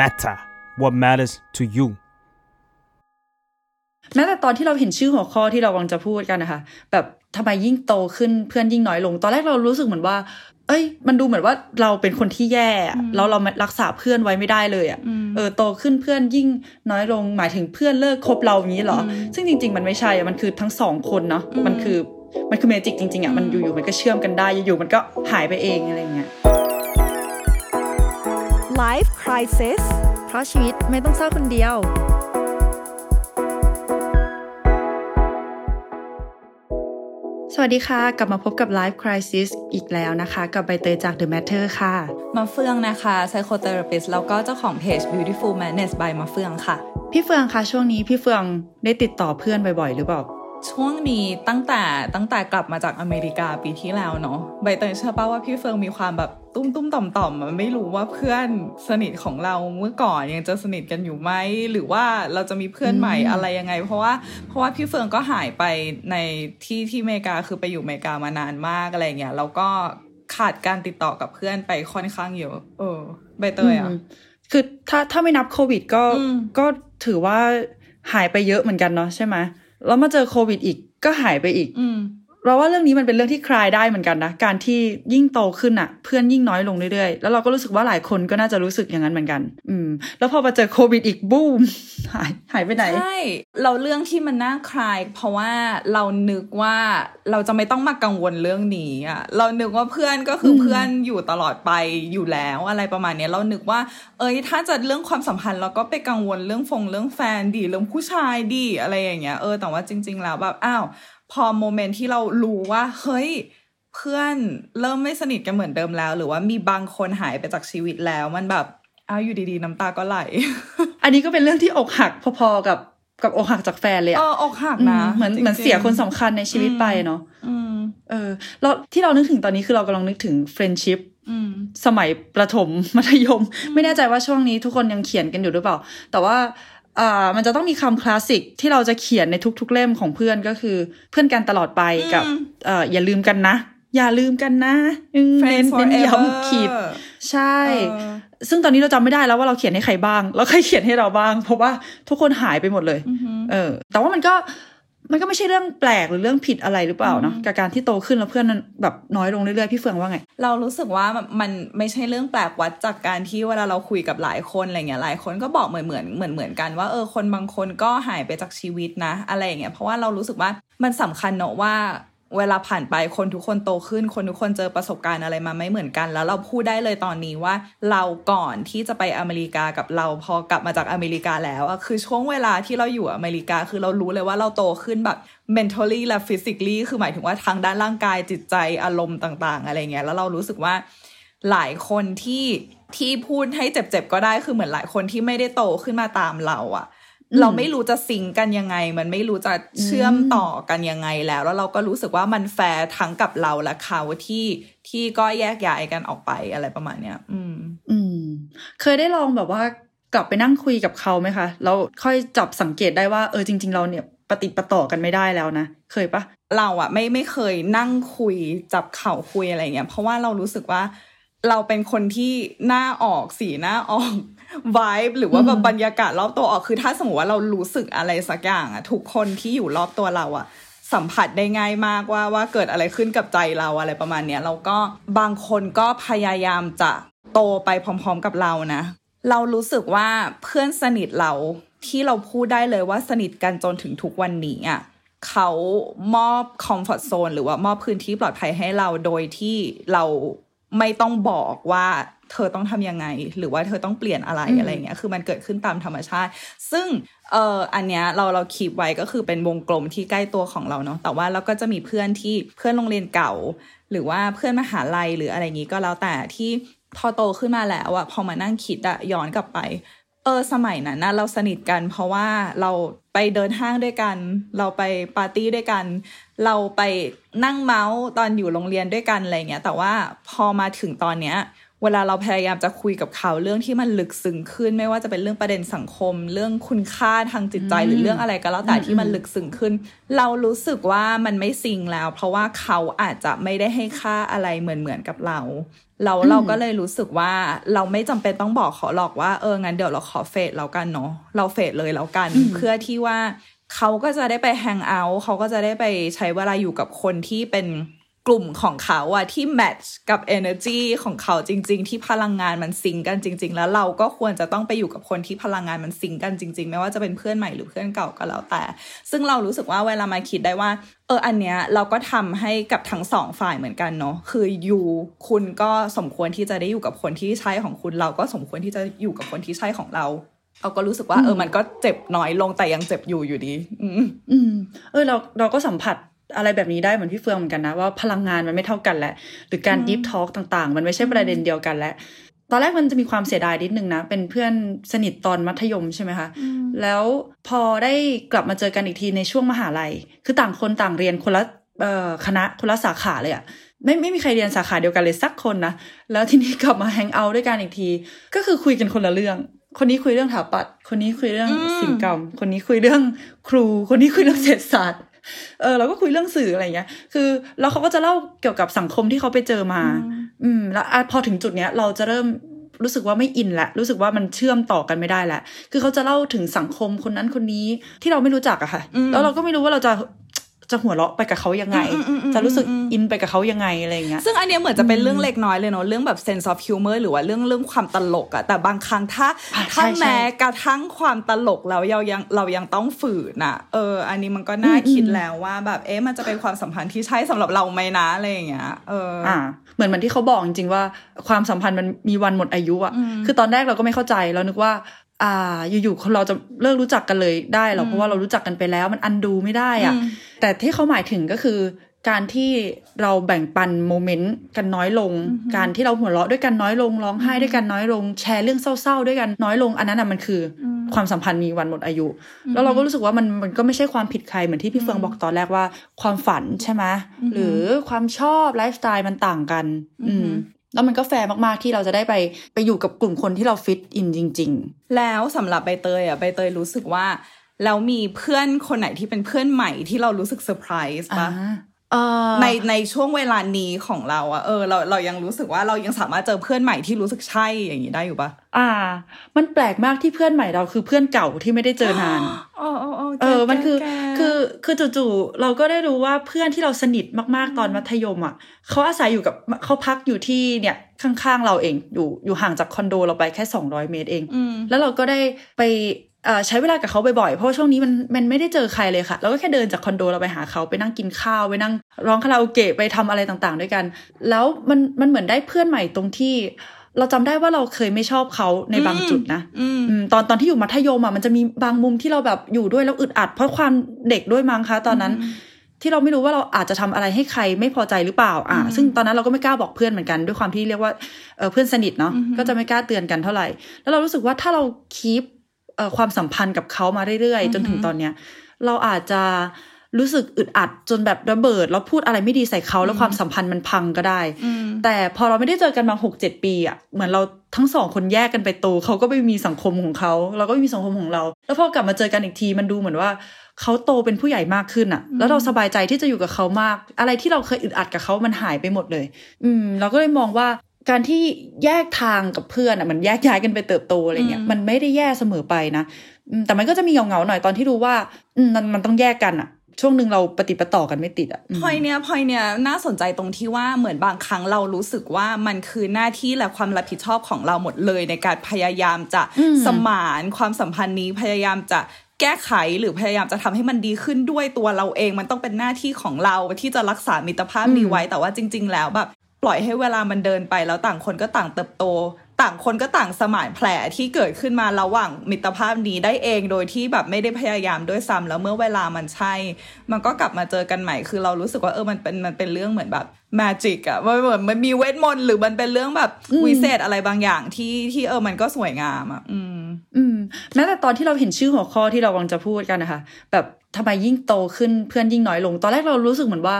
matter what matters to you แม้แต่ตอนที่เราเห็นชื่อหัวข้อที่เรากำลังจะพูดกันนะคะ แบบทำไมยิ่งโตขึ้นเพื่อนยิ่งน้อยลง ตอนแรกเรารู้สึกเหมือนว่า เอ้ย มันดูเหมือนว่าเราเป็นคนที่แย่แล้วเรารักษาเพื่อนไว้ไม่ได้เลยอะเออโตขึ้นเพื่อนยิ่งน้อยลง หมายถึงเพื่อนเลิกคบเราอย่างนี้เหรอ ซึ่งจริง ๆ มันไม่ใช่มันคือทั้งสองคนเนาะมันคือมันคือเมจิกจริงๆอะมันอยู่ๆมันก็เชื่อมกันได้อยู่ๆมันก็หายไปเองอะไรเงี้ย Life Crisis เพราะชีวิตไม่ต้องเศร้าคนเดียว สวัสดีค่ะ กลับมาพบกับ Life Crisis อีกแล้วนะคะ กับใบเตยจาก The Matter ค่ะ มาเฟืองนะคะ psychotherapist แล้วก็เจ้าของเพจ Beautiful Madness by มาเฟืองค่ะ พี่เฟืองคะช่วงนี้พี่เฟืองได้ติดต่อเพื่อนบ่อยๆ หรือเปล่า ช่วงนี้ตั้งแต่ตั้งแต่กลับมาจากอเมริกาปีที่แล้วเนาะใบเตยเชื่อป่าว่าพี่เฟืองมีความแบบตุ้มตุ้มต่อมต่อมไม่รู้ว่าเพื่อนสนิทของเราเมื่อก่อนยังจะสนิทกันอยู่ไหมหรือว่าเราจะมีเพื่อนใหม่อะไรยังไง เพราะว่าเพราะว่าพี่เฟืองก็หายไปในที่ที่อเมริกาคือไปอยู่อเมริกามานานมากอะไรเงี้ยแล้วก็ขาดการติดต่อกับเพื่อนไปค่อนข้างเยอะเออใบเตยอะคือถ้าถ้าไม่นับโควิดก็ก็ถือว่าหายไปเยอะเหมือนกันเนาะใช่ไหม แล้วมาเจอโควิดอีกก็หายไปอีก เราว่าเรื่องนี้มันเป็นเรื่องที่คลายได้เหมือนกันนะ การที่ยิ่งโตขึ้นอะเพื่อนยิ่งน้อยลงเรื่อยๆ แล้วเราก็รู้สึกว่าหลายคนก็น่าจะรู้สึกอย่างนั้นเหมือนกัน อืม แล้วพอมาเจอโควิดอีกบูมหายหายไปไหน ใช่ เราเรื่องที่มันน่าคลาย เพราะว่าเรานึกว่าเราจะไม่ต้องมากังวลเรื่องนี้อะเรานึกว่าเพื่อนก็คือเพื่อนอยู่ตลอดไปอยู่แล้วอะไรประมาณนี้เรานึกว่า เอ้ยถ้าจะเรื่องความสัมพันธ์เราก็ไปกังวลเรื่องฟงเรื่องแฟนดีเรื่องผู้ชายดีอะไรอย่างเงี้ยเออแต่ว่าจริง ๆ แล้วแบบอ้าว พอโมเมนต์ที่เรารู้ว่า เฮ้ย เพื่อนเริ่มไม่สนิทกันเหมือนเดิมแล้ว หรือว่ามีบางคนหายไปจากชีวิตแล้วมันแบบอ้าวอยู่ดีๆ น้ำตาก็ไหล อันนี้ก็เป็นเรื่องที่อกหักพอๆกับกับอกหักจากแฟนเลยอะเอออกหักนะเหมือนเหมือนเสียคนสำคัญในชีวิตไปเนาะเออแล้วที่เรานึกถึงตอนนี้คือเรากำลังนึกถึงเฟรนชิพสมัยประถมมัธยม ไม่แน่ใจว่าช่วงนี้ทุกคนยังเขียนกันอยู่หรือเปล่า แต่ว่า อ่ามันจะต้องมีคำคลาสสิกที่เราจะเขียนในทุกๆเล่มของเพื่อนก็คือ เพื่อนกันตลอดไปกับเอ่ออย่าลืมกันนะ อย่าลืมกันนะเน้นเน้นย้ำขีดใช่ ซึ่งตอนนี้เราจำไม่ได้แล้วว่าเราเขียนให้ใครบ้าง แล้วใครเขียนให้เราบ้าง เพราะว่าทุกคนหายไปหมดเลย เออ แต่ว่ามันก็ มันก็ไม่ใช่เรื่องแปลกหรือเรื่องผิดอะไรหรือเปล่าเนาะกับการที่โตขึ้นแล้วเพื่อนแบบน้อยลงเรื่อยๆพี่เฟืองว่าไง เรารู้สึกว่ามันไม่ใช่เรื่องแปลกวัดจากการที่เวลาเราคุยกับหลายคนอะไรเงี้ยหลายคนก็บอกเหมือนเหมือนเหมือนเหมือนกันว่าเออคนบางคนก็หายไปจากชีวิตนะ อะไรอย่างเงี้ยเพราะว่าเรารู้สึกว่ามันสำคัญเนอะว่า เวลาผ่านไปคนทุกคนโตขึ้น คนทุกคนเจอประสบการณ์อะไรมาไม่เหมือนกัน แล้วเราพูดได้เลยตอนนี้ว่า เราก่อนที่จะไปอเมริกากับเราพอกลับมาจากอเมริกาแล้วอะคือช่วงเวลาที่เราอยู่อเมริกา คือเรารู้เลยว่าเราโตขึ้นแบบ mentally และ physically คือหมายถึงว่าทางด้านร่างกายจิตใจอารมณ์ต่าง ๆ อะไรเงี้ยแล้วเรารู้สึกว่าหลายคนที่ที่พูดให้เจ็บๆก็ได้คือเหมือนหลายคนที่ไม่ได้โตขึ้นมาตามเราอะ เราไม่รู้จะซิงกันยังไง มันไม่รู้จะเชื่อมต่อกันยังไงแล้ว แล้วเราก็รู้สึกว่ามันแฟร์ทั้งกับเราและเขาที่ที่ก็แยกย้ายกันออกไปอะไรประมาณเนี้ย อืม อืม เคยได้ลองแบบว่ากลับไปนั่งคุยกับเขาไหมคะแล้วค่อยจับสังเกตได้ว่าเออจริง ๆ เราเนี่ยปฏิปต่อกันไม่ได้แล้วนะ เคยปะเราอะไม่ไม่เคยนั่งคุยจับเข่าคุยอะไรเงี้ยเพราะว่าเรารู้สึกว่าเราเป็นคนที่หน้าออกสีหน้าออก วายหรือว่าแบบบรรยากาศรอบตัวออกคือถ้าสมมติว่าเรารู้สึกอะไรสักอย่างอะทุกคนที่อยู่รอบตัวเราอะสัมผัสได้ง่ายมากว่าว่าเกิดอะไรขึ้นกับใจเราอะไรประมาณเนี้ยเราก็บางคนก็พยายามจะโตไปพร้อม ๆกับเรานะ เรารู้สึกว่าเพื่อนสนิทเราที่เราพูดได้เลยว่าสนิทกันจนถึงทุกวันนี้อะเขามอบคอมฟอร์ทโซนหรือว่ามอบพื้นที่ปลอดภัยให้เราโดยที่เราไม่ต้องบอกว่า เธอต้องทำยังไง หรือว่าเธอต้องเปลี่ยนอะไรอะไรเงี้ยคือมันเกิดขึ้นตามธรรมชาติ ซึ่งเอออันเนี้ยเราเราคีบไว้ก็คือเป็นวงกลมที่ใกล้ตัวของเราเนาะแต่ว่าเราก็จะมีเพื่อนที่เพื่อนโรงเรียนเก่า หรือว่าเพื่อนมหาลัยหรืออะไรงี้ก็แล้วแต่ที่พอโตขึ้นมาแล้วอะพอมานั่งคิดอะย้อนกลับไป เออสมัยนั้นนะเราสนิทกัน เพราะว่าเราไปเดินห้างด้วยกัน เราไปปาร์ตี้ด้วยกัน เราไปนั่งเมาส์ตอนอยู่โรงเรียนด้วยกันอะไรเงี้ยแต่ว่าพอมาถึงตอนเนี้ย เวลาเราพยายามจะคุยกับเขาเรื่องที่มันลึกซึ้งขึ้น ไม่ว่าจะเป็นเรื่องประเด็นสังคม เรื่องคุณค่าทางจิตใจหรือเรื่องอะไรก็แล้วแต่ที่มันลึกซึ้งขึ้น เรารู้สึกว่ามันไม่ซิงแล้ว เพราะว่าเขาอาจจะไม่ได้ให้ค่าอะไรเหมือนเหมือนกับเราเราเราก็เลยรู้สึกว่าเราไม่จำเป็นต้องบอกเขาหรอกว่าเอองั้นเดี๋ยวเราขอเฟดแล้วกันเนาะเราเฟดเลยแล้วกัน เพื่อที่ว่าเขาก็จะได้ไปแฮงเอาท์เขาก็จะได้ไปใช้เวลาอยู่กับคนที่เป็น กลุ่มของเขาอะที่แมทช์กับ energy ของเขาจริง ๆ ที่พลังงานมันซิงกันจริง ๆ แล้วเราก็ควรจะต้องไปอยู่กับคนที่พลังงานมันซิงกันจริง ๆ ไม่ว่าจะเป็นเพื่อนใหม่หรือเพื่อนเก่าก็แล้วแต่ ซึ่งเรารู้สึกว่าเวลามาคิดได้ว่า เอออันเนี้ยเราก็ทำให้กับทั้งสองฝ่ายเหมือนกันเนาะคืออยู่คุณก็สมควรที่จะได้อยู่กับคนที่ใช่ของคุณ เราก็สมควรที่จะอยู่กับคนที่ใช่ของเราเราก็รู้สึกว่าเออมันก็เจ็บน้อยลงแต่ยังเจ็บอยู่อยู่ดี อืมเออเราเราก็สัมผัส อะไรแบบนี้ได้เหมือนพี่เฟืองเหมือนกันนะ ว่าพลังงานมันไม่เท่ากันแหละ หรือการดิฟทอล์กต่างๆ มันไม่ใช่ประเด็นเดียวกันแล้วตอนแรกมันจะมีความเสียดายนิดนึงนะ เป็นเพื่อนสนิทตอนมัธยมใช่ไหมคะ แล้วพอได้กลับมาเจอกันอีกทีในช่วงมหาลัย คือต่างคนต่างเรียนคนละคณะคนละสาขาเลยอะไม่ไม่มีใครเรียนสาขาเดียวกันเลยสักคนนะ แล้วทีนี้กลับมาแฮงเอาท์ด้วยกันอีกที ก็คือคุยกันคนละเรื่อง คนนี้คุยเรื่องถาปัด คนนี้คุยเรื่องศิลปกรรม คนนี้คุยเรื่องครู คนนี้คุยเรื่องเศรษฐศาสตร์ เออเราก็คุยเรื่องสื่ออะไรเงี้ย คือแล้วเขาก็จะเล่าเกี่ยวกับสังคมที่เขาไปเจอมา อืม แล้วพอถึงจุดเนี้ยเราจะเริ่มรู้สึกว่าไม่อินละรู้สึกว่ามันเชื่อมต่อกันไม่ได้แหละคือเขาจะเล่าถึงสังคมคนนั้นคนนี้ที่เราไม่รู้จักอะค่ะ แล้วเราก็ไม่รู้ว่าเราจะ จะหัวเราะไปกับเขายังไง จะรู้สึกอินไปกับเขายังไงอะไรเงี้ยซึ่งอันเนี้ยเหมือนจะเป็นเรื่องเล็กน้อยเลยเนาะเรื่องแบบ sense of humor หรือว่าเรื่องเรื่องความตลกอะแต่บางครั้งถ้าถ้าแม้กระทั่งความตลกแล้วเรายังเรายังต้องฝืนอะเออ อันนี้มันก็น่าคิดแล้วว่าแบบเอ๊ะมันจะเป็นความสัมพันธ์ที่ใช่สำหรับเราไหมนะอะไรอย่างเงี้ยเอออ่าเหมือนเหมือนที่เขาบอกจริงๆว่าความสัมพันธ์มันมีวันหมดอายุอะคือตอนแรกเราก็ไม่เข้าใจเรานึกว่า อ่าอยู่ๆคนเราจะเลิกรู้จักกันเลยได้หรอเพราะว่าเรารู้จักกันไปแล้วมันอันดูไม่ได้อะแต่ที่เขาหมายถึงก็คือการที่เราแบ่งปันโมเมนต์กันน้อยลง การที่เราหัวเราะด้วยกันน้อยลงร้องไห้ด้วยกันน้อยลง แชร์เรื่องเศร้าๆ ด้วยกันน้อยลง อันนั้นอะมันคือความสัมพันธ์มีวันหมดอายุ แล้วเราก็รู้สึกว่ามันมันก็ไม่ใช่ความผิดใครเหมือนที่พี่เฟืองบอกตอนแรกว่า ความฝันใช่ไหมหรือความชอบไลฟ์สไตล์มันต่างกัน อืม แล้วมันก็แฟร์มากๆที่เราจะได้ไปไปอยู่กับกลุ่มคนที่เรา fit in จริง ๆ แล้วสำหรับใบเตยอะใบเตยรู้สึกว่าแล้วมีเพื่อนคนไหนที่เป็นเพื่อนใหม่ที่เรารู้สึกเซอร์ไพรส์ปะ ในในช่วงเวลานี้ของเราอะเออเราเรายังรู้สึกว่าเรายังสามารถเจอเพื่อนใหม่ที่รู้สึกใช่อย่างนี้ได้อยู่ปะอ่า มันแปลกมากที่เพื่อนใหม่เราคือเพื่อนเก่าที่ไม่ได้เจอนานเออมันคือคือคือจู่ๆเราก็ได้รู้ว่าเพื่อนที่เราสนิทมากๆตอนมัธยมอะเขาอาศัยอยู่กับเขาพักอยู่ที่เนี่ยข้างๆเราเองอยู่อยู่ห่างจากคอนโดเราไปแค่สองร้อยเมตรเองแล้วเราก็ได้ไป ใช้เวลากับเขาบ่อยๆ เพราะช่วงนี้มันมันไม่ได้เจอใครเลยค่ะ เราก็แค่เดินจากคอนโดเราไปหาเขาไปนั่งกินข้าวไปนั่งร้องคาราโอเกะไปทำอะไรต่างๆ ด้วยกัน แล้วมันมันเหมือนได้เพื่อนใหม่ตรงที่เราจำได้ว่าเราเคยไม่ชอบเขาในบางจุดนะตอนตอนที่อยู่มัธยมอะมันจะมีบางมุมที่เราแบบอยู่ด้วยแล้วอึดอัด เพราะความเด็กด้วยมั้งคะตอนนั้น ที่เราไม่รู้ว่าเราอาจจะทำอะไรให้ใครไม่พอใจหรือเปล่า อ่า ซึ่งตอนนั้นเราก็ไม่กล้าบอกเพื่อนเหมือนกันด้วยความที่เรียกว่าเพื่อนสนิทเนาะก็จะไม่กล้าเตือนกันเท่าไหร่ แล้วเรารู้สึกว่าถ้าเราคีป ความสัมพันธ์กับเขามาเรื่อยๆ จนถึงตอนเนี้ย เราอาจจะรู้สึกอึดอัดจนแบบระเบิด แล้วพูดอะไรไม่ดีใส่เขาแล้วความสัมพันธ์มันพังก็ได้ แต่พอเราไม่ได้เจอกันมาหกเจ็ดปีอะเหมือนเราทั้งสองคนแยกกันไปโตเขาก็ไม่มีสังคมของเขาเราก็ไม่มีสังคมของเรา แล้วพอกลับมาเจอกันอีกทีมันดูเหมือนว่าเขาโตเป็นผู้ใหญ่มากขึ้นอะ แล้วเราสบายใจที่จะอยู่กับเขามาก อะไรที่เราเคยอึดอัดกับเขามันหายไปหมดเลย อืม เราก็เลยมองว่า การที่แยกทางกับเพื่อนอะมันแยกย้ายกันไปเติบโตอะไรเงี้ยมันไม่ได้แย่เสมอไปนะแต่มันก็จะมีเงาๆหน่อยตอนที่รู้ว่ามันมันต้องแยกกันอะช่วงหนึ่งเราปฏิปต่อกันไม่ติดอะพอยเนี้ยพอยเนี้ยน่าสนใจตรงที่ว่าเหมือนบางครั้งเรารู้สึกว่ามันคือหน้าที่และความรับผิดชอบของเราหมดเลยในการพยายามจะสมานความสัมพันธ์นี้พยายามจะแก้ไขหรือพยายามจะทำให้มันดีขึ้นด้วยตัวเราเอง มันต้องเป็นหน้าที่ของเราที่จะรักษามิตรภาพนี้ไว้ แต่ว่าจริง ๆ แล้วแบบ ปล่อยให้เวลามันเดินไปแล้วต่างคนก็ต่างเติบโต ต่างคนก็ต่างสมานแผลที่เกิดขึ้นมาระหว่างมิตรภาพนี้ได้เองโดยที่แบบไม่ได้พยายามด้วยซ้ำแล้วเมื่อเวลามันใช่ มันก็กลับมาเจอกันใหม่คือเรารู้สึกว่าเออมันเป็นมันเป็นเรื่องเหมือนแบบแมจิกอะมันเหมือนมันมีเวทมนต์หรือมันเป็นเรื่องแบบวิเศษอะไรบางอย่างที่ที่เออมันก็สวยงามอะอืม อืมแม้แต่ตอนที่เราเห็นชื่อหัวข้อที่เรากำลังจะพูดกันนะคะแบบทำไมยิ่งโตขึ้นเพื่อนยิ่งน้อยลง ตอนแรกเรารู้สึกเหมือนว่า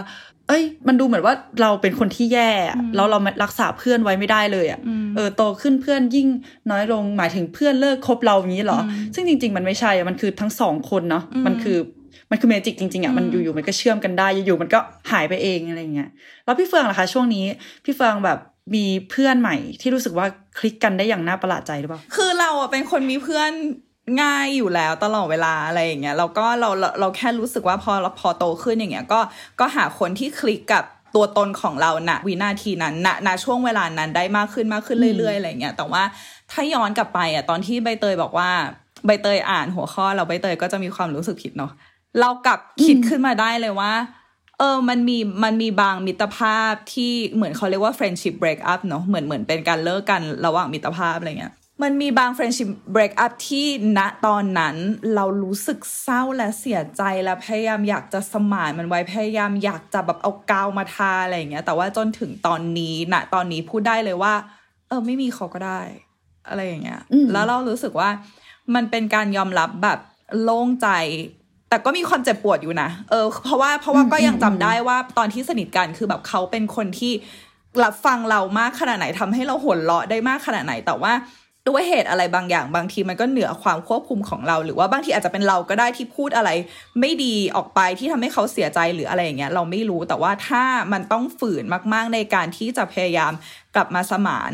เอ้ย มันดูเหมือนว่าเราเป็นคนที่แย่อะแล้วเรารักษาเพื่อนไว้ไม่ได้เลยอะเออโตขึ้นเพื่อนยิ่งน้อยลงหมายถึงเพื่อนเลิกคบเราอย่างนี้เหรอ ซึ่งจริง ๆ มันไม่ใช่อะมันคือทั้งสองคนเนาะมันคือมันคือเมจิกจริงๆอะมันอยู่ๆมันก็เชื่อมกันได้อยู่ๆมันก็หายไปเองอะไรเงี้ยแล้วพี่เฟืองล่ะคะช่วงนี้พี่เฟืองแบบมีเพื่อนใหม่ที่รู้สึกว่าคลิกกันได้อย่างน่าประหลาดใจหรือเปล่า คือเราอะเป็นคนมีเพื่อน ง่ายอยู่แล้วตลอดเวลาอะไรอย่างเงี้ยเราก็เราเราเราแค่รู้สึกว่าพอเราพอโตขึ้นอย่างเงี้ยก็ก็หาคนที่คลิกกับตัวตนของเราณวินาทีนั้นณณช่วงเวลานั้นได้มากขึ้นมากขึ้นเรื่อยๆอะไรเงี้ยแต่ว่าถ้าย้อนกลับไปอะตอนที่ใบเตยบอกว่าใบเตยอ่านหัวข้อเราใบเตยก็จะมีความรู้สึกผิดเนาะเรากลับคิดขึ้นมาได้เลยว่า เออมันมีมันมีบางมิตรภาพที่เหมือนเขาเรียกว่า friendship break up เนอะเหมือนเหมือนเป็นการเลิกกันระหว่างมิตรภาพอะไรเงี้ย มันมีบาง friendship break up ที่ณตอนนั้นเรารู้สึกเศร้าและเสียใจและพยายามอยากจะสมานมันไว้พยายามอยากจะแบบเอากาวมาทาอะไรเงี้ย แต่ว่าจนถึงตอนนี้ณตอนนี้พูดได้เลยว่า เออ ไม่มีเขาก็ได้ อะไรอย่างเงี้ย แล้วเรารู้สึกว่า มันเป็นการยอมรับแบบโล่งใจ แต่ก็มีความเจ็บปวดอยู่นะเออ เพราะว่าเพราะว่าก็ยังจำได้ว่าตอนที่สนิทกันคือแบบเขาเป็นคนที่รับฟังเรามากขนาดไหนทำให้เราหัวเราะได้มากขนาดไหนแต่ว่า ด้วยเหตุอะไรบางอย่าง บางทีมันก็เหนือความควบคุมของเรา หรือว่าบางทีอาจจะเป็นเราก็ได้ที่พูดอะไร ไม่ดีออกไปที่ทำให้เขาเสียใจหรืออะไรอย่างเงี้ยเราไม่รู้แต่ว่าถ้ามันต้องฝืนมาก ๆ ในการที่จะพยายามกลับมาสมาน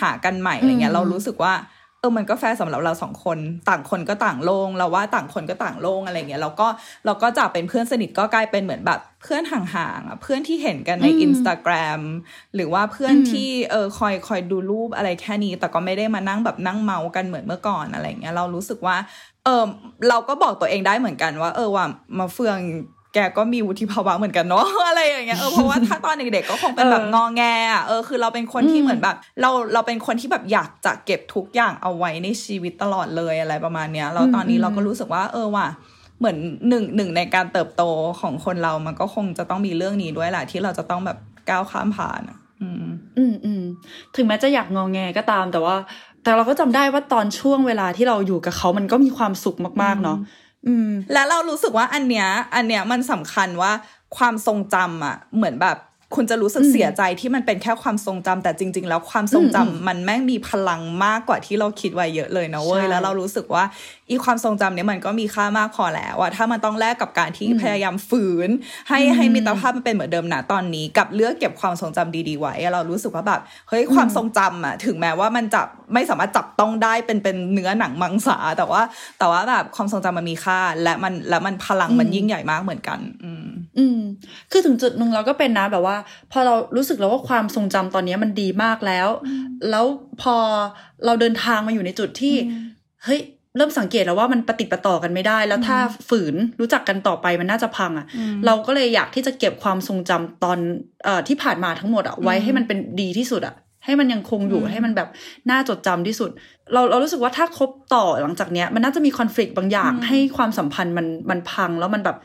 หากันใหม่อะไรเงี้ยเรารู้สึกว่า เออมันก็แฟร์สำหรับเราสองคนต่างคนก็ต่างโล่งเราว่าต่างคนก็ต่างโล่งอะไรเงี้ยเราก็เราก็จากเป็นเพื่อนสนิทก็กลายเป็นเหมือนแบบเพื่อนห่างๆอะเพื่อนที่เห็นกันในอินสตาแกรมหรือว่าเพื่อนที่เออคอยคอยดูรูปอะไรแค่นี้ แต่ก็ไม่ได้มานั่งแบบนั่งเมากันเหมือนเมื่อก่อนอะไรเงี้ยเรารู้สึกว่า เออเราก็บอกตัวเองได้เหมือนกันว่า เออว่ามะเฟือง แกก็มีวุฒิภาวะเหมือนกันเนาะอะไรอย่างเงี้ยเออเพราะว่าถ้าตอนเด็กๆก็คงเป็นแบบงอแงอะเออคือเราเป็นคนที่เหมือนแบบ เราเราเป็นคนที่แบบอยากจะเก็บทุกอย่างเอาไว้ในชีวิตตลอดเลยอะไรประมาณเนี้ยเราตอนนี้เราก็รู้สึกว่า เออว่ะเหมือนหนึ่งหนึ่งในการเติบโตของคนเรามันก็คงจะต้องมีเรื่องนี้ด้วยแหละที่เราจะต้องแบบก้าวข้ามผ่านอืมอืมอืมถึงแม้จะอยากงองแงก็ตามแต่ว่า แต่เราก็จำได้ว่าตอนช่วงเวลาที่เราอยู่กับเขามันก็มีความสุขมากๆเนาะ อืม แล้วเรารู้สึกว่าอันเนี้ย อันเนี้ยมันสำคัญว่าความทรงจำอะ เหมือนแบบคุณจะรู้สึกเสียใจที่มันเป็นแค่ความทรงจำแต่จริง ๆ แล้วความทรงจำมันแม่งมีพลังมากกว่าที่เราคิดไว้เยอะเลยนะเว้ยใช่แล้วเรารู้สึกว่า อีความทรงจำเนี้ยมันก็มีค่ามากพอแล้วว่าถ้ามันต้องแลกกับการที่พยายามฝืน ให้ให้มิตรภาพมันเป็นเหมือนเดิมนะตอนนี้ กับเลือกเก็บความทรงจำดีๆไว้ เรารู้สึกว่าแบบเฮ้ยความทรงจำอะถึงแม้ว่ามันจะไม่สามารถจับต้องได้เป็นเป็นเนื้อหนังมังสาแต่ว่า แต่ว่าแบบความทรงจำมันมีค่า และมันและมันพลังมันยิ่งใหญ่มากเหมือนกัน อืม อืม คือถึงจุดหนึ่งเราก็เป็นนะแบบว่า พอเรารู้สึกแล้วว่าความทรงจำตอนนี้มันดีมากแล้ว แล้วพอเราเดินทางมาอยู่ในจุดที่ เฮ้ย เริ่มสังเกตแล้วว่ามันปฏิดประต่อกันไม่ได้ แล้วถ้าฝืนรู้จักกันต่อไปมันน่าจะพังอะ่ะ เราก็เลยอยากที่จะเก็บความทรงจำตอนเอ่อที่ผ่านมาทั้งหมดอะ่ะไว้ให้มันเป็นดีที่สุดอะ่ะ ให้มันยังคงอยู่ให้มันแบบน่าจดจำที่สุด เราเรารู้สึกว่าถ้าคบต่อหลังจากเนี้ย มันน่าจะมีคอน FLICT บางอย่าง ให้ความสัมพันธ์มันมันพังแล้วมันแบบ